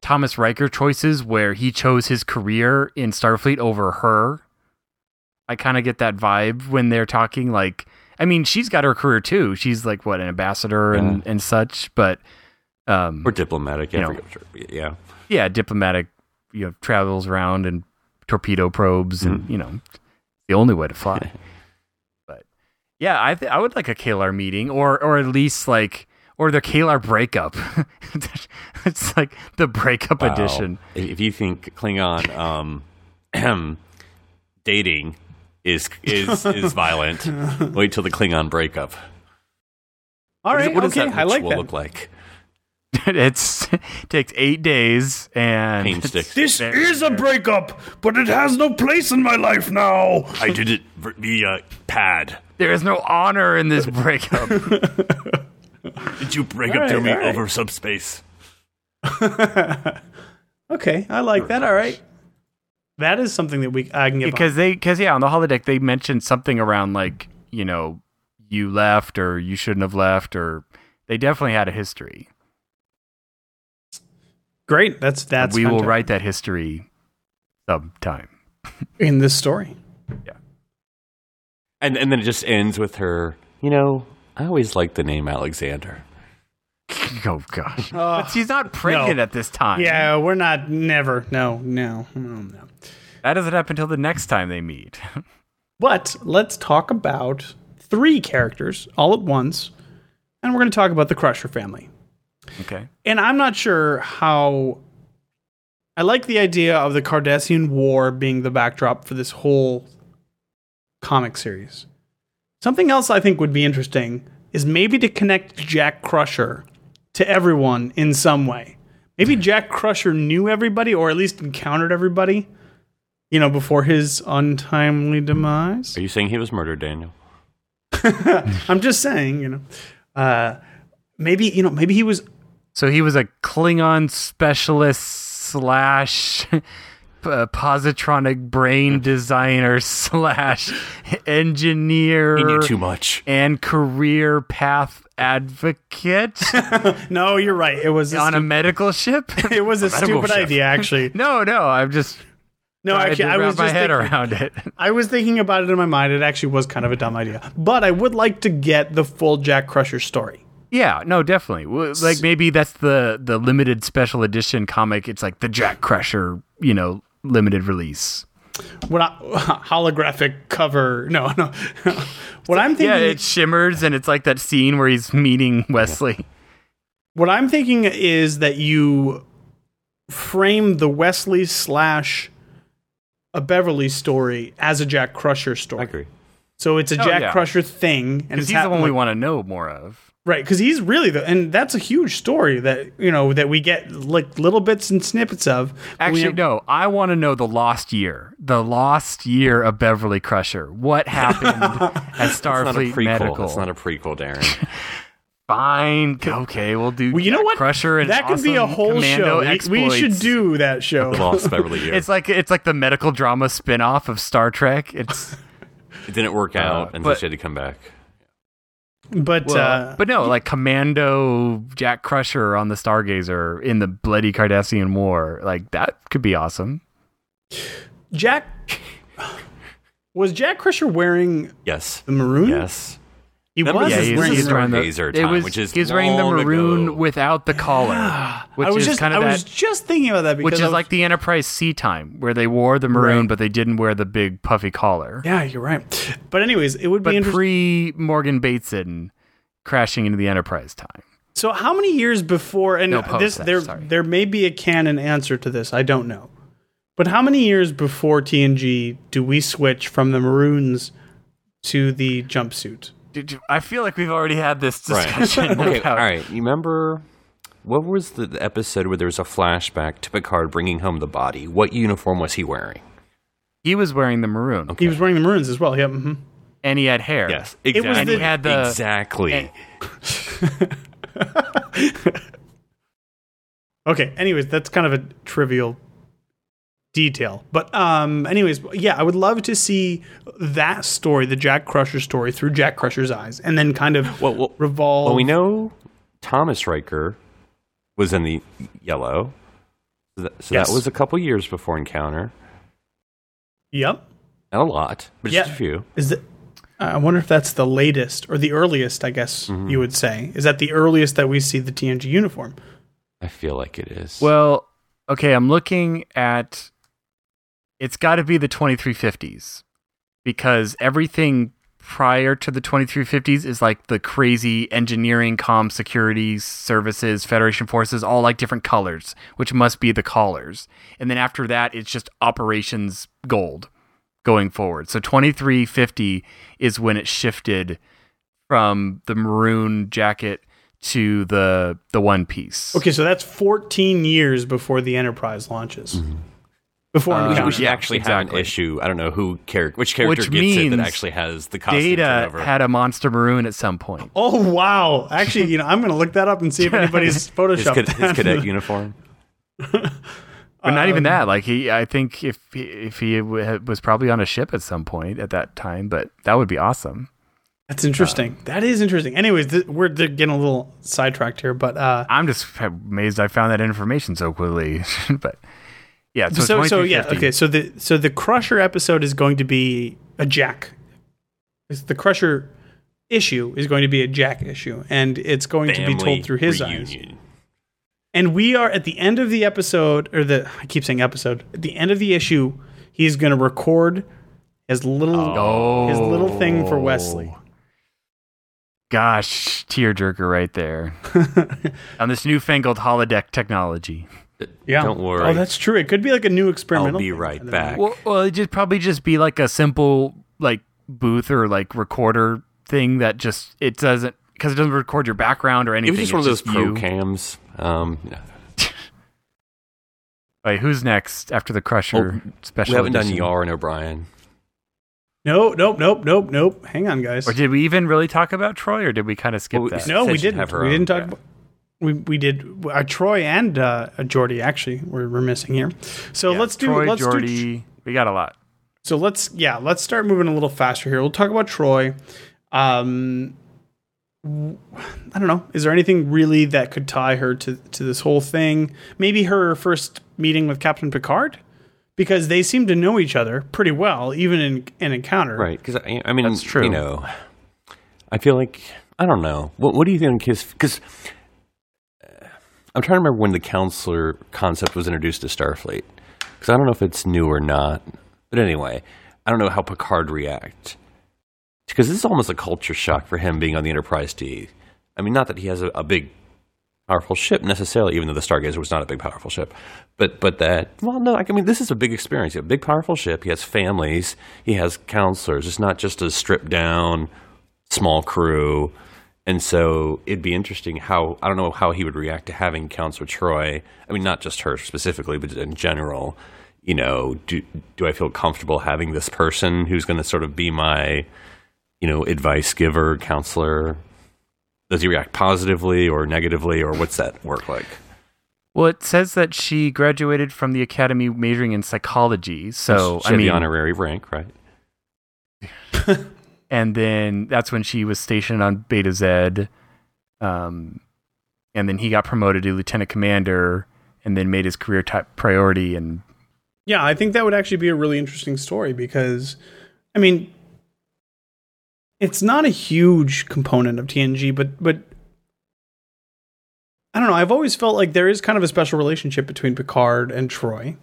Thomas Riker choices where he chose his career in Starfleet over her. I kind of get that vibe when they're talking. Like, I mean, she's got her career too. She's like what an ambassador and and such, but um, Or diplomatic, yeah. You know. yeah. yeah, diplomatic, you know, travels around and torpedo probes, and you know, the only way to fly. but yeah, I th- I would like a K'Ehleyr meeting, or or at least like or the K'Ehleyr breakup. it's like the breakup Wow. edition. If if you think Klingon um, dating is is is violent, wait till the Klingon breakup. all right, what does okay, that I like that. look like? it's takes eight days and This is a breakup, but it has no place in my life now. I did it via uh, pad. there is no honor in this breakup. Did you break All up to me all right. over subspace? Okay, I like that. All right, that is something that we I can get because they because yeah on the holodeck they mentioned something around like you know you left or you shouldn't have left or they definitely had a history great. That's that's we will fantastic. write that history sometime in this story. Yeah. And and then it just ends with her. You know, I always liked the name Alexander. oh gosh but she's not pregnant no. at this time Yeah, we're not never. No, no, no, no. that doesn't happen until the next time they meet But let's talk about three characters all at once, and we're going to talk about the Crusher family. Okay And I'm not sure how. I like the idea of the Cardassian War being the backdrop for this whole comic series. Something else I think would be interesting is maybe to connect Jack Crusher to everyone in some way. Maybe Jack Crusher knew everybody or at least encountered everybody, you know, before his untimely demise. Are you saying he was murdered, Daniel? I'm just saying, you know. Uh, maybe, you know, maybe he was so he was a klingon specialist slash positronic brain mm-hmm. designer slash engineer He knew too much. and career path advocate No, you're right. It was a on a stu- medical ship. it was a medical stupid chef. idea actually. no, no, I'm just No, actually I was my just head thinking, around it. I was thinking about it in my mind. It actually was kind of a dumb idea. But I would like to get the full Jack Crusher story. Yeah, no, definitely. Like maybe that's the the limited special edition comic. It's like the Jack Crusher, you know, limited release. What I, holographic cover? No, no. what I'm thinking Yeah, it shimmers and it's like that scene where he's meeting Wesley. What I'm thinking is that you frame the Wesley slash a Beverly story as a Jack Crusher story. I agree. So it's a Oh, Jack yeah. Crusher thing, and it's he's the one we want to know more of. Right? Because he's really the, and that's a huge story that you know that we get like little bits and snippets of. But we Actually, have- no. I want to know the lost year, the lost year of Beverly Crusher. What happened at It's not Starfleet prequel. Medical? It's not a prequel, Darren. Fine. Okay, we'll do. Well, you know what? Crusher and that could be a whole commando show. We- We, should do that show. Lost Beverly Year. It's like it's like the medical drama spin-off of Star Trek. It's it didn't work uh, out, and so she had to come back. But Well, uh, but no, like Commando Jack Crusher on the Stargazer in the bloody Cardassian War, like that could be awesome. Jack was Jack Crusher wearing Yes. the maroon? Yes. He Remember was. Yeah, Yeah, he's- wearing he's the wearing maroon. the- Gazer it time, was, which is he was wearing the maroon ago. without the collar, which I was is just kind I of was that, just thinking about that because which is was- like the Enterprise C time where they wore the maroon Right. but they didn't wear the big puffy collar. yeah, you're right. But anyways, it would be but interesting. pre Morgan Bateson crashing into the Enterprise time. So how many years before and No, this that, there sorry. there may be a canon answer to this, I don't know. But how many years before TNG do we switch from the maroons to the jumpsuit? Dude, I feel like we've already had this discussion. Right. discussion. okay. about- All right. You remember what was the the episode where there was a flashback to Picard bringing home the body? What uniform was he wearing? He was wearing the maroon, Okay. He was wearing the maroons as well. Yep. mhm. and he had hair. Yes, was exactly. And he had the- exactly. Okay. Anyways, that's kind of a trivial detail. But um anyways, yeah, I would love to see that story, the Jack Crusher story through Jack Crusher's eyes and then kind of well, well, revolve well, we know Thomas Riker was in the yellow. So, that, so Yes. that was a couple years before Encounter. Yep. Not a lot, but just a few. Is it I wonder if that's the latest or the earliest, I guess you would say. Is that the earliest that we see the TNG uniform? I feel like it is. Well, okay, I'm looking at it's got to be the 2350s because everything prior to the 2350s is like the crazy engineering, comm, security services, Federation forces, all like different colors, which must be the collars. And then after that, it's just operations gold going forward. So 2350 is when it shifted from the maroon jacket to the the one piece. Okay, so that's 14 years before the Enterprise launches. Mm-hmm. Before Uh, we should, Encounter. we should yeah, actually have an issue. I don't know who char- which character Which gets it that actually has the costume Data turnover. had a monster maroon at some point. Oh wow! Actually, you know, I'm going to look that up and see if anybody's his, photoshopped cad- his cadet uniform. But not Um, even that. Like he, I think if he, if he w- was probably on a ship at some point at that time, but that would be awesome. That's interesting. that is interesting. Anyways, th- we're th- getting a little sidetracked here, but uh, I'm just amazed I found that information so quickly. but yeah, so so so, yeah, okay. So the so the Crusher episode is going to be a Jack. It's the Crusher issue is going to be a Jack issue, and it's going to be told through his eyes. And we are at the end of the episode, or the I keep saying episode. At the end of the issue, he's going to record his little Oh. his little thing for oh. Wesley. Gosh, tearjerker right there on this newfangled holodeck technology. Yeah. Don't worry. Oh, that's true. It could be like a new experimental. I'll be right I back. Well, well, it just probably just be like a simple like booth or like recorder thing that just it doesn't because it doesn't record your background or anything. It anything. was just one of those pro you. cams. Um, you know, Wait, who's next after the Crusher special? we haven't done edition? Yar and O'Brien. No, nope, nope, nope, nope. Hang on, guys. Or did we even really talk about Troi, or did we kind of skip Well, we- that? No, we didn't. have her We own, didn't talk yeah. about. We, we did uh, Troi and uh, Geordi actually we're, we're missing here. So Yeah, let's do Troi, let's do Geordi. we got a lot. So let's yeah, let's start moving a little faster here. We'll talk about Troi. Um w- I don't know. Is there anything really that could tie her to to this whole thing? Maybe her first meeting with Captain Picard because they seem to know each other pretty well even in an encounter. Right. Because, I, I mean, That's true. you know, I feel like, I don't know. What, what do you think because I'm trying to remember when the counselor concept was introduced to Starfleet. Because I don't know if it's new or not. But anyway, I don't know how Picard react. Because this is almost a culture shock for him being on the Enterprise D. I mean, not that he has a, a big, powerful ship necessarily, even though the Stargazer was not a big, powerful ship. But but that, well, no, I mean, this is a big experience. A big, powerful ship. He has families. He has counselors. It's not just a stripped down, small crew. And so it'd be interesting how I don't know how he would react to having Counselor Troi. I mean, not just her specifically, but in general. You know, do do I feel comfortable having this person who's going to sort of be my, you know, advice giver, counselor? Does he react positively or negatively, or what's that work like? Well, it says that she graduated from the academy majoring in psychology. So She I mean, the honorary rank, right? and then that's when she was stationed on Betazed. Um, and then he got promoted to lieutenant commander, and then made his career type priority. And Yeah, I think that would actually be a really interesting story because, I mean, it's not a huge component of TNG, but but I don't know. I've always felt like there is kind of a special relationship between Picard and Troi.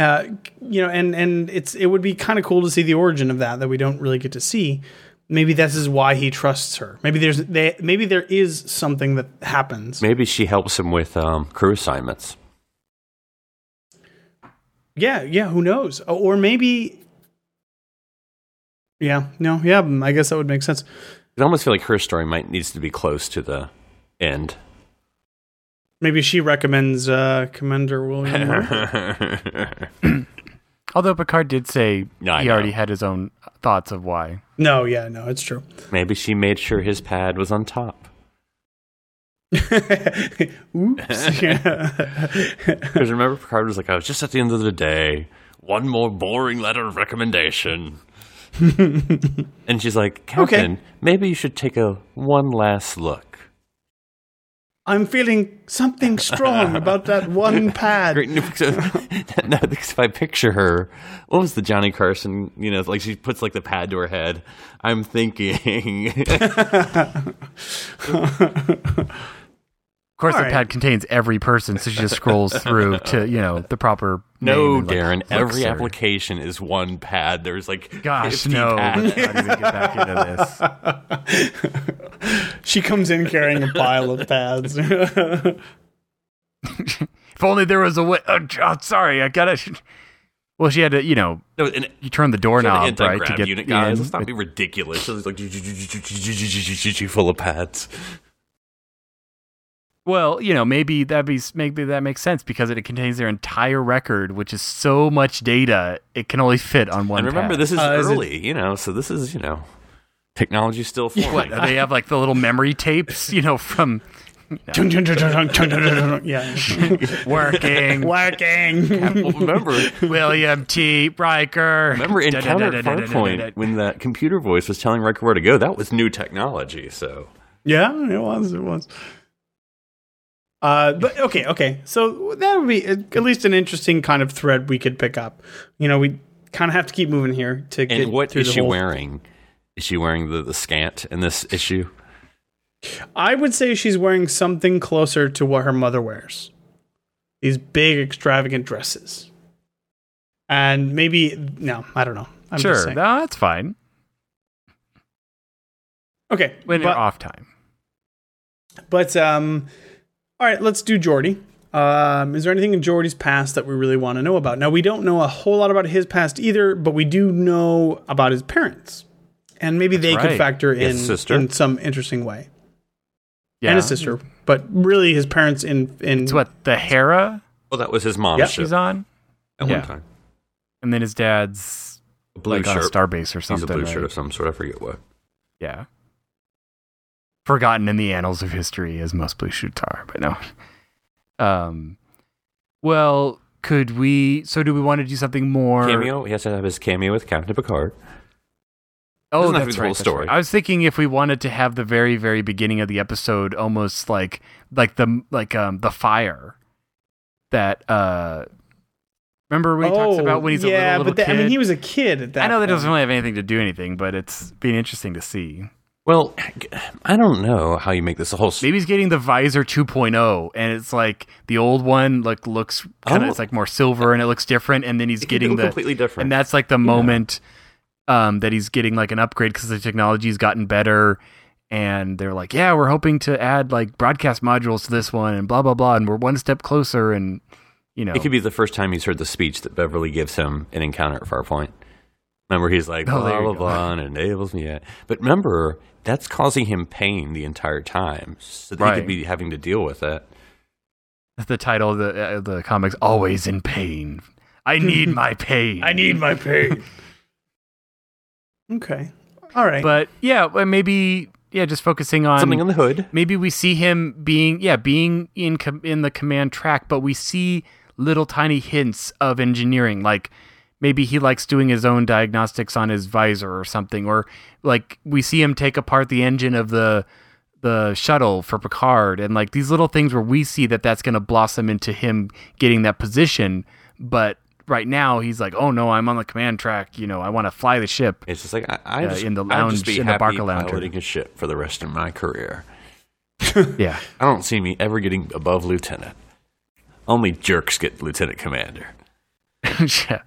Uh, you know, and and it's it would be kind of cool to see the origin of that that we don't really get to see. Maybe this is why he trusts her. Maybe there's they, maybe there is something that happens. Maybe she helps him with um, crew assignments. Yeah, yeah, who knows? Or maybe Yeah, no, yeah, I guess that would make sense. I almost feel like her story might needs to be close to the end. Maybe she recommends uh Commander William. Although Picard did say No, he know. already had his own thoughts of why. no, yeah, no, it's true. Maybe she made sure his pad was on top. Oops. Yeah. Because remember, Picard was like, "I was just at the end of the day. One more boring letter of recommendation." and she's like, "Captain, maybe you should take a one last look." I'm feeling something strong about that one pad. Great, no, because, if I picture her, what was the Johnny Carson? You know, like she puts like the pad to her head. I'm thinking, course, All the right. pad contains every person, so she just scrolls through to you know the proper. no, name and, like, Darren. Every her. application is one pad. There's like, Gosh, 50 no! pads. Let's not even get back into this. She comes in carrying a pile of pads. If only there was a way. Oh, oh, sorry, I gotta. Well, she had to, you know, No, and you turn the An doorknob right to anti-grav get unit, guys. in. Let's not be ridiculous. So it's like full of pads. Well, you know, maybe that be maybe that makes sense because it contains their entire record, which is so much data. It can only fit on one. And remember, pad. this is Uh, is it- early, you know. So this is, you know, technology still forming. What, they have like the little memory tapes, you know, from chung, chung, yeah. working. Working. well, remember, William T. Riker. remember Encounter at when that computer voice was telling Riker where to go. That was new technology. So Yeah, it was. It was. Uh, but okay, okay. So that would be at at least an interesting kind of thread we could pick up. You know, we kind of have to keep moving here to get And what through is the she whole- wearing? Is she wearing the, the scant in this issue? I would say she's wearing something closer to what her mother wears. These big, extravagant dresses. And maybe no, I don't know. I'm just Sure, saying. no, that's fine. okay, When you're off time. but um, all right, let's do Geordi. Um, is there anything in Geordi's past that we really want to know about? Now we don't know a whole lot about his past either, but we do know about his parents, and maybe they could factor in sister. in some interesting way. Yeah. And his sister, but really his parents in in It's what the Hera Well, that was his mom's Yep. ship she's on, at yeah. one time. and then his dad's A blue like on a shirt. starbase or something. He's something. a blue right? shirt of some sort. I forget what. Yeah. Forgotten in the annals of history, as most blue shoots are, but no. Um, well, could we? So, do we want to do something more? Cameo. He has to have his cameo with Captain Picard. Oh, Doesn't have to that's be the right. whole that's story. right. I was thinking if we wanted to have the very, very beginning of the episode almost like, like the like um the fire that uh. Remember when he talks about when he's Oh, yeah, a little, little but the- kid? I mean, he was a kid at that. I know that point. doesn't really have anything to do anything, but it's been interesting to see. Well, I don't know how you make this a whole. s- Maybe he's getting the visor 2.0, and it's like the old one like looks kind of Oh. it's like more silver, and it looks different, and then he's It getting the completely different. and that's like the moment um, that he's getting like an upgrade because the technology's gotten better, and they're like, yeah, we're hoping to add like broadcast modules to this one, and blah blah blah, and we're one step closer, and you know, It could be the first time he's heard the speech that Beverly gives him in Encounter at Farpoint. Remember, he's like, Oh, blah, blah, blah, and enables me. Yet. But remember, that's causing him pain the entire time. So that he could be having to deal with it. that's the title of the uh, the comics. Always in pain. I need my pain. I need my pain. okay, all right. But yeah, maybe yeah, just focusing on Something on the hood. maybe we see him being yeah being in com- in the command track but we see little tiny hints of engineering like maybe he likes doing his own diagnostics on his visor or something, or like we see him take apart the engine of the the shuttle for Picard, and like these little things where we see that that's going to blossom into him getting that position, but right now he's like, oh no, I'm on the command track. You know, I want to fly the ship. It's just like I, I Uh, just, in the lounge- be in the happy Barca lounge. piloting a ship for the rest of my career. Yeah, I don't see me ever getting above lieutenant. Only jerks get lieutenant commander. yeah.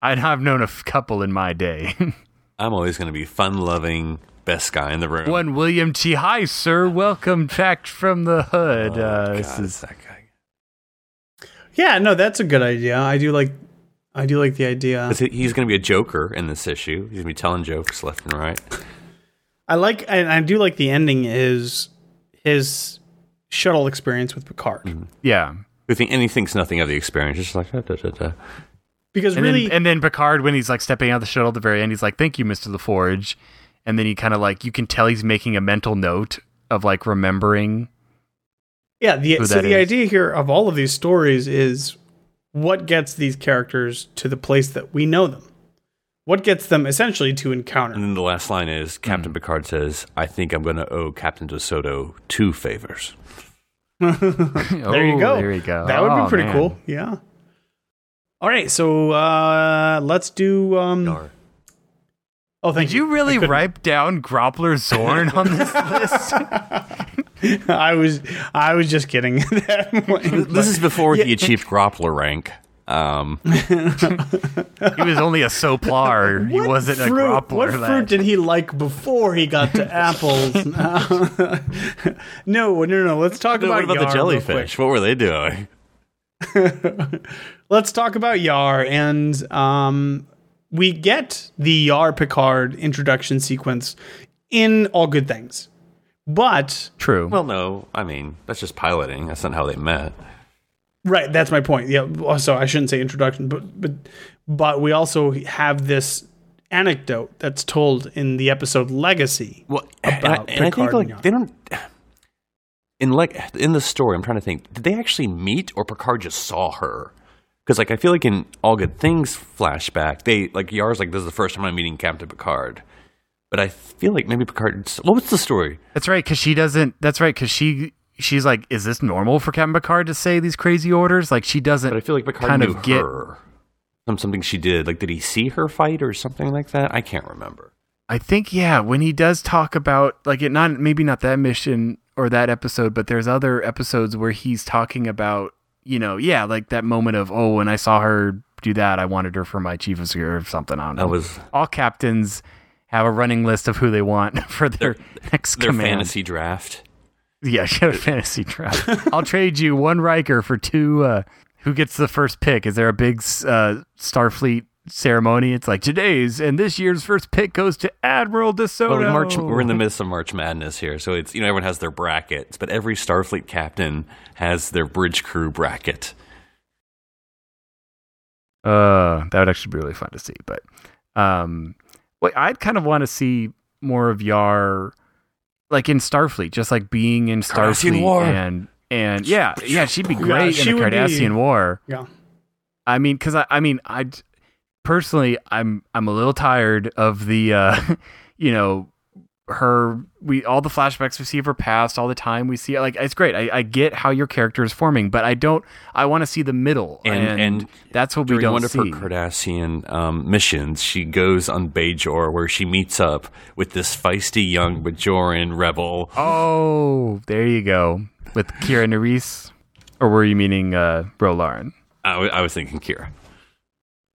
I'd have known a f- couple in my day. I'm always going to be fun-loving, best guy in the room. One William T. Hi, sir. Welcome back from the hood. Oh, uh, God, this is that guy. Yeah, no, that's a good idea. I do like I do like the idea. He's going to be a joker in this issue. He's going to be telling jokes left and right. I like and I do like the ending is his shuttle experience with Picard. Mm-hmm. yeah. Who think, and he thinks nothing of the experience. Just like, da, da, da, da. Because And really then and then Picard when he's like stepping out of the shuttle at the very end, he's like, "Thank you, Mister LaForge," and then he kind of like you can tell he's making a mental note of like remembering. Yeah, the who so that the is. idea here of all of these stories is what gets these characters to the place that we know them. What gets them essentially to encounter. And then the last line is mm-hmm. Captain Picard says, I think I'm going to owe Captain DeSoto two favors. there you Oh, go. There you go. That would Oh, be pretty man. cool. Yeah. All right, so uh let's do um Dar. Oh, thank Did you really write down Groppler Zorn on this list? I was I was just kidding. This is before he achieved Groppler rank. Um, he was only a soplar. He wasn't a fruit, Groppler. What lad. fruit did he like before he got to apples? no, no, no. Let's talk what about, about the Yar real jellyfish? What were they doing? Quick. Let's talk about Yar, and um, we get the Yar Picard introduction sequence in All Good Things, but True. Well, no. I mean, that's just piloting. That's not how they met. Right, that's my point. Yeah, so I shouldn't say introduction, but but but we also have this anecdote that's told in the episode Legacy. Well, and, About I, and I think Picard and like they don't. In like in the story, I'm trying to think. Did they actually meet, or Picard just saw her? Because like I feel like in All Good Things flashback, they like Yar's like this is the first time I'm meeting Captain Picard. But I feel like maybe Picard. What was the story? That's right, because she doesn't. That's right, because she she's like, is this normal for Captain Picard to say these crazy orders? Like she doesn't. But I feel like Picard kind knew of get. her. Some something she did. Like, did he see her fight or something like that? I can't remember. I think yeah, when he does talk about like it, not maybe not that mission or that episode, but there's other episodes where he's talking about you know yeah, like that moment of oh, when I saw her do that, I wanted her for my chief of security or something. I don't know. That was all captains have a running list of who they want for their, next their command. fantasy draft. Yeah, she had a fantasy draft. I'll trade you one Riker for two. Uh, who gets the first pick? Is there a big uh, Starfleet ceremony? It's like today's and this year's first pick goes to Admiral DeSoto. Well, in March, we're in the midst of March Madness here, so it's you know everyone has their brackets, but every Starfleet captain has their bridge crew bracket. Uh, that would actually be really fun to see. But, um, wait, I'd kind of want to see more of Yar, like in Starfleet, just like being in Starfleet War. and and yeah, yeah, she'd be great she in the would be- Cardassian War. Yeah. I mean, because I, I mean, I personally, I'm, I'm a little tired of the, uh, you know, her. We all the flashbacks we see of her past all the time. We see like it's great. I, I get how your character is forming, but I don't. I want to see the middle, And- and, and that's what we don't one of see. her Cardassian um, missions, she goes on Bajor, where she meets up with this feisty young Bajoran rebel. oh, there you go with Kira Nerys, or were you meaning uh, Laren? I, w- I was thinking Kira.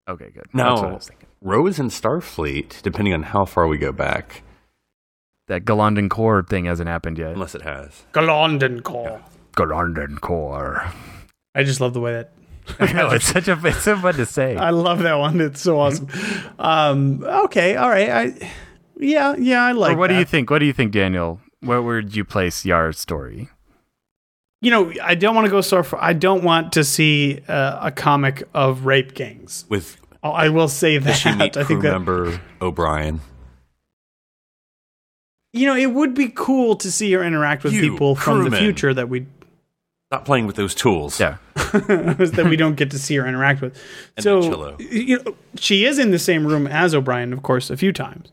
Okay, good. That's what I No, was thinking. Rose and Starfleet, depending on how far we go back, That Galorndon Core thing hasn't happened yet. unless it has. Galondon Call. Galorndon Core. I just love the way that I know it's such a it's so fun to say. I love that one. It's so awesome. um, okay, all right. I yeah, yeah, I like or what do you think? What do you think, Daniel? Where would you place Yar's story? You know, I don't want to go so far. I don't want to see uh, a comic of rape gangs. With Oh, I will say that. she meet I crew think that member O'Brien? you know, it would be cool to see her interact with You, people from the future that we Stop playing with those tools. Yeah. that we don't get to see or interact with. so you know, she is in the same room as O'Brien, of course, a few times.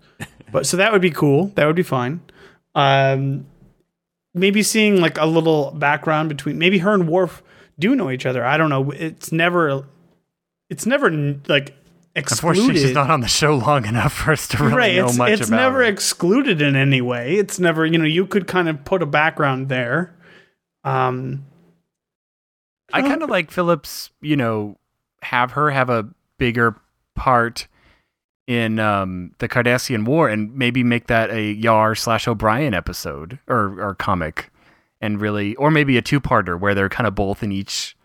But so that would be cool. That would be fine. Um, maybe seeing like a little background between maybe her and Worf do know each other. I don't know. It's never, it's never like excluded. Unfortunately, she's not on the show long enough for us to really right. know It's much it's about It's never her. excluded in any way. It's never you know you could kind of put a background there. Um, I kind of like Phillips, you know, have her have a bigger part in um, the Cardassian War and maybe make that a Yar slash O'Brien episode or, or comic and really, or maybe a two parter where they're kind of both in each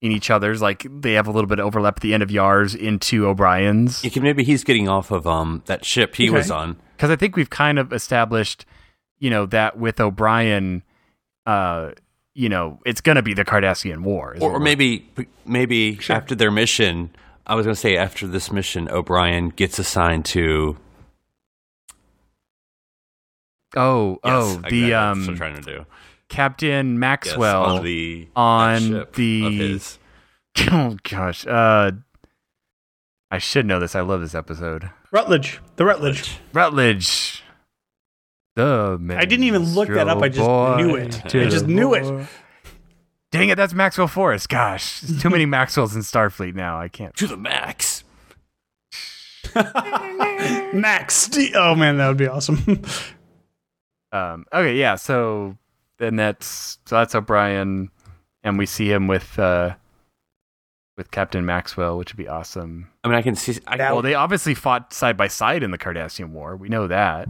in each other's like they have a little bit of overlap at the end of Yar's into O'Brien's. You can maybe he's getting off of um that ship he was on. because I think we've kind of established, you know, that with O'Brien, uh, you know, it's gonna be the Cardassian War, Or, or maybe maybe after their mission, I was going to say after this mission, O'Brien gets assigned to. oh, Yes, oh, exactly, the um, I'm trying to do. Captain Yes, Maxwell on the on the- of his. oh gosh, uh, I should know this. I love this episode. Rutledge, the Rutledge. Rutledge. The I didn't even look that up, I just minstrel knew it. I just the knew it. Boy. Dang it, that's Maxwell Forrest. Gosh, there's too many Maxwells in Starfleet now. I can't. to the max. Max. Ste- oh man, that would be awesome. Um, okay, yeah. So then that's so that's O'Brien, and we see him with uh, with Captain Maxwell, which would be awesome. I mean, I can see. I, Well, they obviously fought side by side in the Cardassian War. We know that.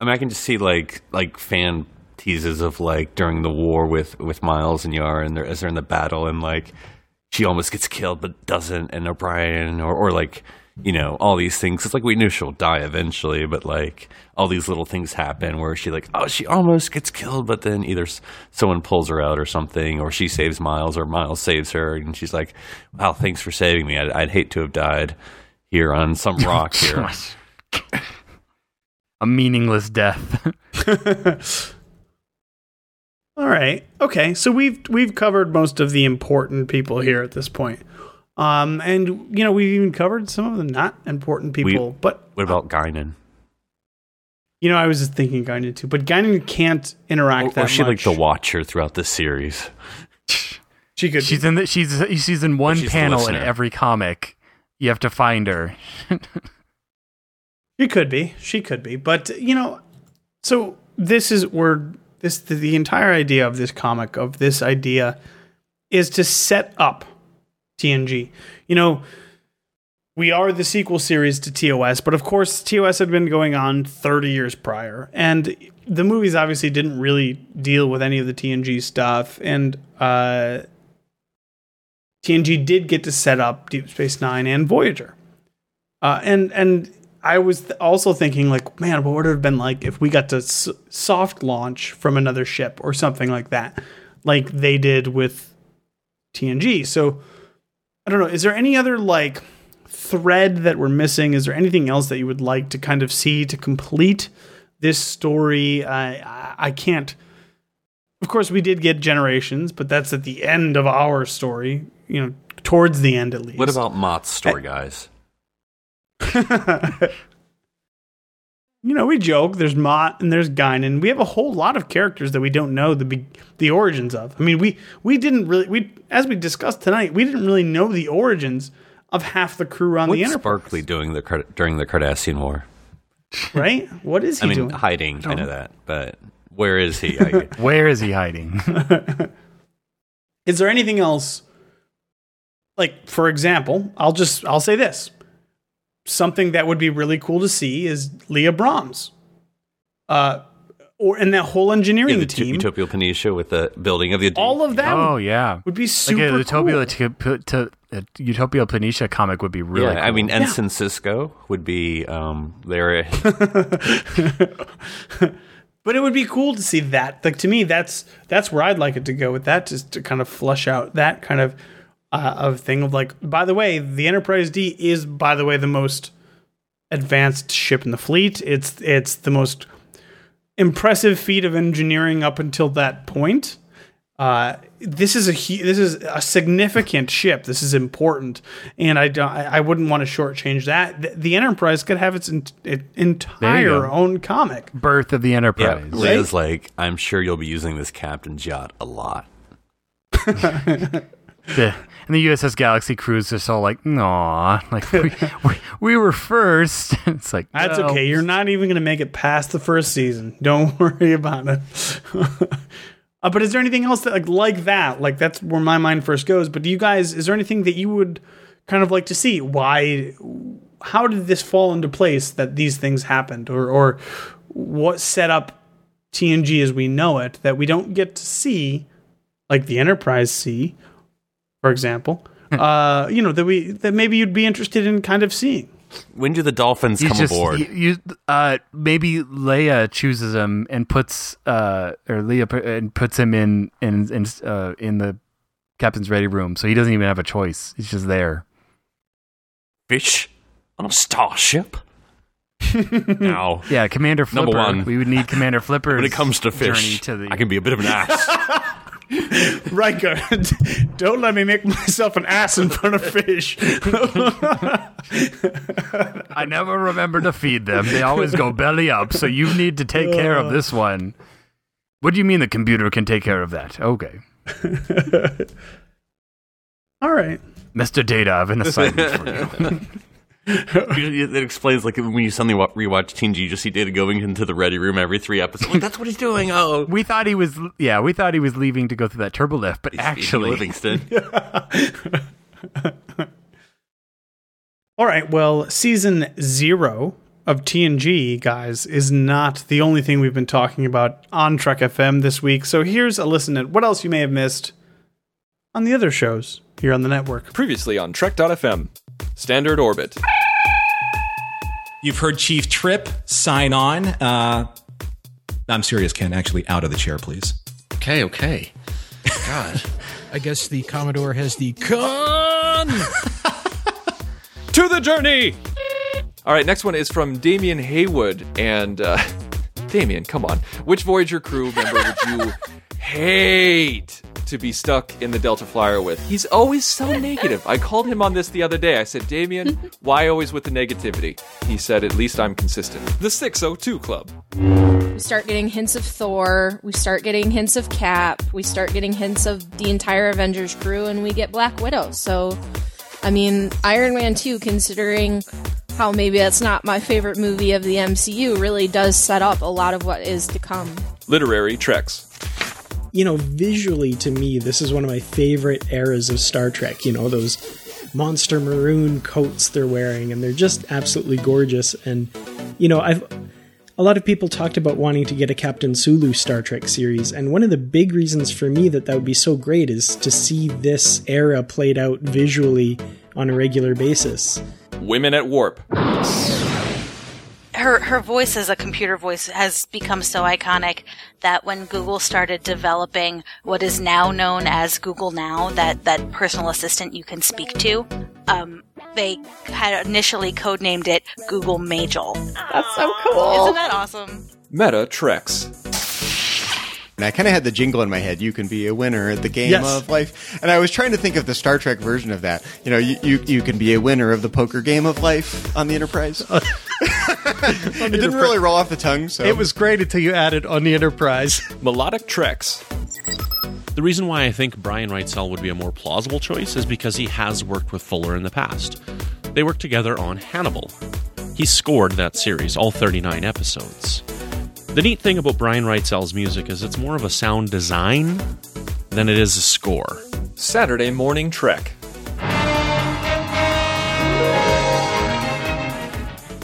I mean, I can just see like like fan teases of like during the war with with Miles and Yar, and they're as they're in the battle, and like she almost gets killed but doesn't, and O'Brien, or or like you know all these things. It's like we knew she'll die eventually, but like all these little things happen where she like oh she almost gets killed, but then either someone pulls her out or something, or she saves Miles, or Miles saves her, and she's like, wow, thanks for saving me. I'd, I'd hate to have died here on some rock here. A meaningless death. All right. Okay. So we've we've covered most of the important people here at this point. Um, and you know we've even covered some of the not important people. but What about Guinan? you know I was just thinking Guinan too. But Guinan can't interact Or, that or she like the watcher throughout the series. She could. she's in the, she's she's in one she's panel in every comic. You have to find her. She could be. She could be. But you know, so this is where this the, the entire idea of this comic of this idea is to set up TNG. You know, we are the sequel series to TOS, but of course TOS had been going on 30 years prior, and the movies obviously didn't really deal with any of the TNG stuff, and uh, TNG did get to set up Deep Space Nine and Voyager. Uh, and and I was th- also thinking like, man, what would it have been like if we got to s- soft launch from another ship or something like that, like they did with TNG. So I don't know. Is there any other like thread that we're missing? Is there anything else that you would like to kind of see to complete this story? I I, I can't. Of course, we did get generations, but that's at the end of our story. You know, towards the end at least. What about Mott's story, guys? you know, we joke. There's Mott and there's Guinan. We have a whole lot of characters that we don't know the be- the origins of. I mean, we we didn't really we as we discussed tonight, we didn't really know the origins of half the crew on the What's Enterprise. Sparkley doing the during the Cardassian War? Right? What is he I mean, doing? hiding. I know oh. that, but where is he? I, Where is he hiding? Is there anything else? Like, for example, I'll just I'll say this. Something that would be really cool to see is Leah Brahms. Uh or and that whole yeah, engineering the team. Utopia Planitia with the building of the all of that oh would, yeah. would be Like super a Utopia, cool. to, to, a Utopia Planitia comic would be really. yeah, I mean, Ensign Sisko would be um, there. But it would be cool to see that. Like to me, that's that's where I'd like it to go with that, just to kind of flush out that kind of uh, of thing of like. By the way, the Enterprise D is, by the way, the most advanced ship in the fleet. It's it's the most impressive feat of engineering up until that point. uh, this is a hu- this is a significant ship. This is important, and I don't, I I wouldn't want to shortchange that. The, the Enterprise could have its en- it entire own comic. Birth of the Yeah, Enterprise. Leah's like, I'm sure you'll be using this Captain's yacht a lot. The, and the USS Galaxy crews just all like, "Nah, like we, we, we were first. it's like That's okay. You're not even going to make it past the first season. Don't worry about it. uh, but is there anything else that like like that? Like that's where my mind first goes. But do you guys? Is there anything that you would kind of like to see? Why? How did this fall into place that these things happened, or or what set up TNG as we know it that we don't get to C, like the Enterprise see, for example. uh, you know that we that maybe you'd be interested in kind of seeing. When do the dolphins He's come just, aboard? You, you- uh, maybe Leah chooses him and puts uh, or Leah pu- and puts him in in in, uh, in the captain's ready room, so he doesn't even have a choice. He's just there. Fish on a starship? now, Yeah, Commander Flipper. Number one. we would need Commander Flipper. when it comes to journey fish, to the, I can be a bit of an ass. Riker, don't let me make myself an ass in front of fish. I never remember to feed them. They always go belly up, so you need to take care of this one. What do you mean the computer can take care of that? Okay. All right. Mr. Data, I have an assignment for you. It explains like when you suddenly wa- rewatch TNG, you just see Data going into the ready room every three episodes. Like, that's what he's doing. Oh, We thought he was, yeah, we thought he was leaving to go through that turbo lift, but actually, Livingston. All right. Well, season zero of TNG, guys, is not the only thing we've been talking about on Trek FM this week. So here's a listen at what else you may have missed on the other shows here on the network. Previously on Trek.fm, Standard Orbit. You've heard Chief Trip sign on. Uh, I'm serious, Ken. Actually, out of the chair, please. Okay, okay. God. I guess the Commodore has the conn. To the journey! All right, next one is from Damian Haywood. And, uh, Damian, come on. Which Voyager crew member would you hate to be stuck in the Delta Flyer with? He's always so negative. I called him on this the other day. I said, Damian, why always with the negativity? He said, at least I'm consistent. The 602 Club. We start getting hints of Thor. We start getting hints of Cap. We start getting hints of the entire Avengers crew, and we get Black Widow. So, I mean, Iron Man 2, considering how maybe that's not my favorite movie of the MCU, really does set up a lot of what is to come. Literary Treks. You know, visually to me, this is one of my favorite eras of Star Trek. You know, those monster maroon coats they're wearing, and they're just absolutely gorgeous. And, you know, I've. A lot of people talked about wanting to get a Captain Sulu Star Trek series, and one of the big reasons for me that that would be so great is to see this era played out visually on a regular basis. Women at Warp. Her her voice as a computer voice has become so iconic that when Google started developing what is now known as Google Now, that that personal assistant you can speak to, um, they had initially codenamed it Google Majel. That's so cool. Isn't that awesome? Meta Treks. And I kind of had the jingle in my head. You can be a winner at the game Yes. of life. And I was trying to think of the Star Trek version of that. You know, you, you, you can be a winner of the poker game of life on the Enterprise. it didn't really roll off the tongue. So It was great until you added on the Enterprise. Melodic Treks. The reason why I think Brian Reitzell would be a more plausible choice is because he has worked with Fuller in the past. They worked together on Hannibal. He scored that series, all 39 episodes. The neat thing about Brian Reitzell's music is it's more of a sound design than it is a score. Saturday Morning Trek.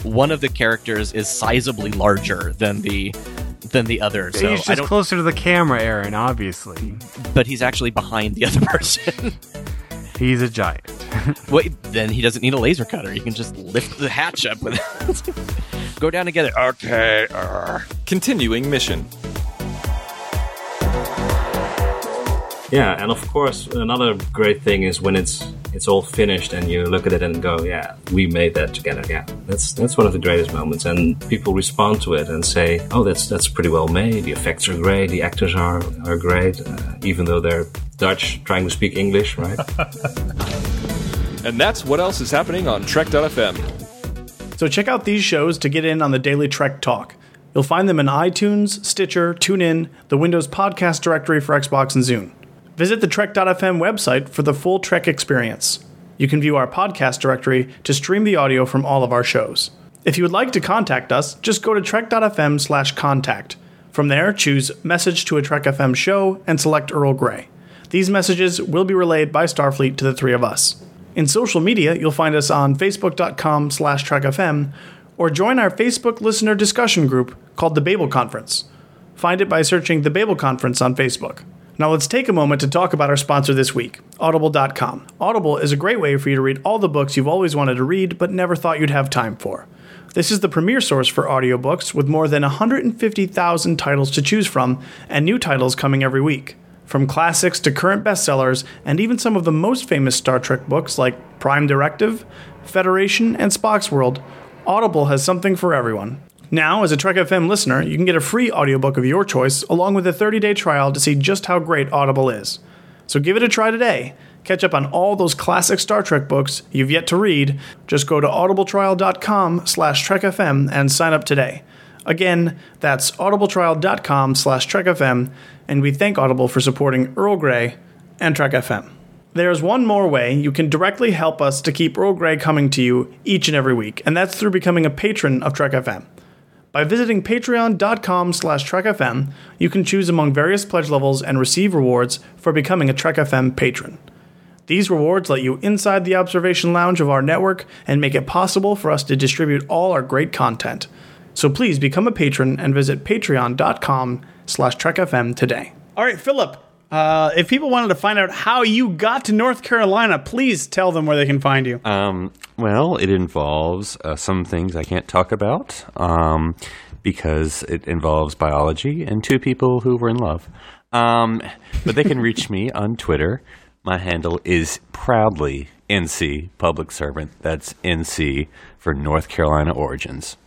One of the characters is sizably larger than the than the other. So he's I just don't, closer to the camera, Aaron. Obviously, but he's actually behind the other person. he's a giant. Wait, then he doesn't need a laser cutter. He can just lift the hatch up with it. Go down together. Okay. arr. Continuing mission. Yeah, and of course, another great thing is when it's it's all finished and you look at it and go, yeah, we made that together. Yeah, that's that's one of the greatest moments, and people respond to it and say, oh, that's that's pretty well made. The effects are great, the actors are are great, uh, even though they're Dutch trying to speak English, right? And that's what else is happening on Trek.fm. So check out these shows to get in on the daily Trek talk. You'll find them in iTunes, Stitcher, TuneIn, the Windows Podcast Directory for Xbox and Zune. Visit the Trek.fm website for the full Trek experience. You can view our podcast directory to stream the audio from all of our shows. If you would like to contact us, just go to trek.fm slash contact. From there, choose Message to a Trek FM show and select Earl Grey. These messages will be relayed by Starfleet to the three of us. In social media, you'll find us on facebook.com slash trekfm or join our Facebook listener discussion group called the Babel Conference. Find it by searching the Babel Conference on Facebook. Now let's take a moment to talk about our sponsor this week, Audible.com. Audible is a great way for you to read all the books you've always wanted to read but never thought you'd have time for. This is the premier source for audiobooks with more than 150,000 titles to choose from and new titles coming every week. From classics to current bestsellers, and even some of the most famous Star Trek books like Prime Directive, Federation, and Spock's World, Audible has something for everyone. Now, as a Trek FM listener, you can get a free audiobook of your choice along with a 30-day trial to see just how great Audible is. So give it a try today. Catch up on all those classic Star Trek books you've yet to read. Just go to audibletrial.com slash trekfm and sign up today. Again, that's audibletrial.com slash trekfm, and we thank Audible for supporting Earl Grey and Trek FM. There's one more way you can directly help us to keep Earl Grey coming to you each and every week, and that's through becoming a patron of Trek FM. By visiting patreon.com slash trekfm, you can choose among various pledge levels and receive rewards for becoming a Trek FM patron. These rewards let you inside the observation lounge of our network and make it possible for us to distribute all our great content. So please become a patron and visit patreon.com slash trekfm today. All right, Phillip, uh, if people wanted to find out how you got to North Carolina, please tell them where they can find you. Um, well, it involves uh, some things I can't talk about um, because it involves biology and two people who were in love. Um, but they can reach me on Twitter. My handle is proudly NC Public Servant. That's NC for North Carolina Origins.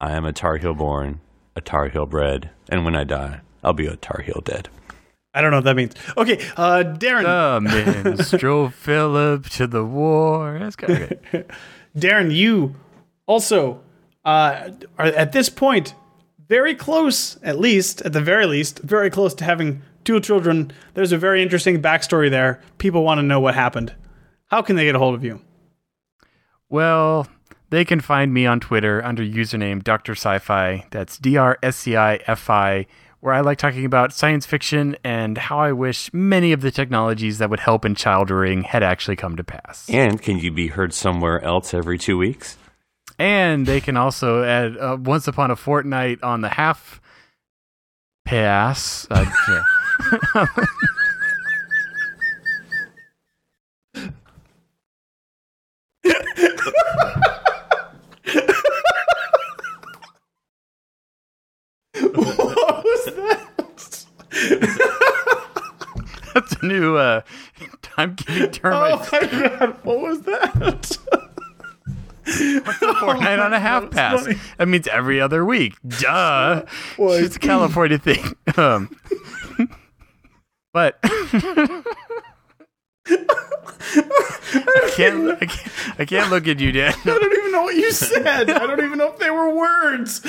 I am a Tar Heel born, a Tar Heel bred, and when I die, I'll be a Tar Heel dead. I don't know what that means. Okay, uh, Darren. The minstrel Phillip to the war. That's kind of good. Darren, you also uh, are at this point very close, at least, at the very least, very close to having two children. There's a very interesting backstory there. People want to know what happened. How can they get a hold of you? Well, they can find me on Twitter under username Dr. Sci-Fi. That's D R S C I F I, where I like talking about science fiction and how I wish many of the technologies that would help in child rearing had actually come to pass. And can you be heard somewhere else every two weeks? And they can also add uh, once upon a fortnight on the half pass. Uh, yeah. That's a new uh, time-giving term. Oh my god, what was that? What's a fortnight on a half pass? funny. That means every other week. Duh. Boy. it's a California thing. Um, but I can't, I can't. I can't look at you, Dan. I don't even know what you said. I don't even know if they were words.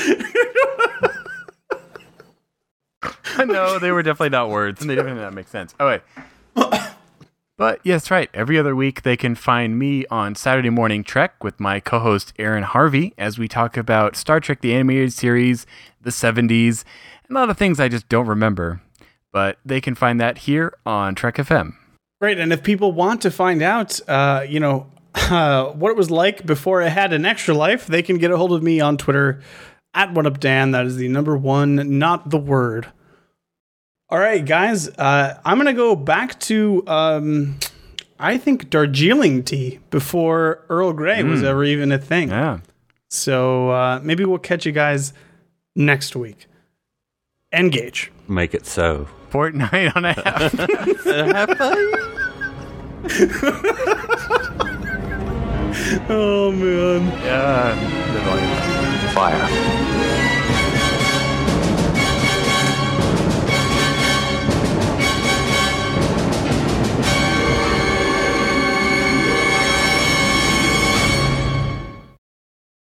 no, they were definitely not words, and they definitely did not make sense. Oh wait. But yes, that's right. Every other week, they can find me on Saturday Morning Trek with my co-host Aaron Harvey as we talk about Star Trek: The Animated Series, the '70s, and a lot of things I just don't remember. But they can find that here on Trek FM. Great, and if people want to find out, uh, you know, uh, what it was like before I had an extra life, they can get a hold of me on Twitter at what up Dan. That is the number one, not the word. All right, guys, uh, I'm gonna go back to um, I think Darjeeling tea before Earl Grey was Mm. ever even a thing. Yeah. So uh, maybe we'll catch you guys next week. Engage. Make it so. Fortnight on a half. oh man. Yeah fire.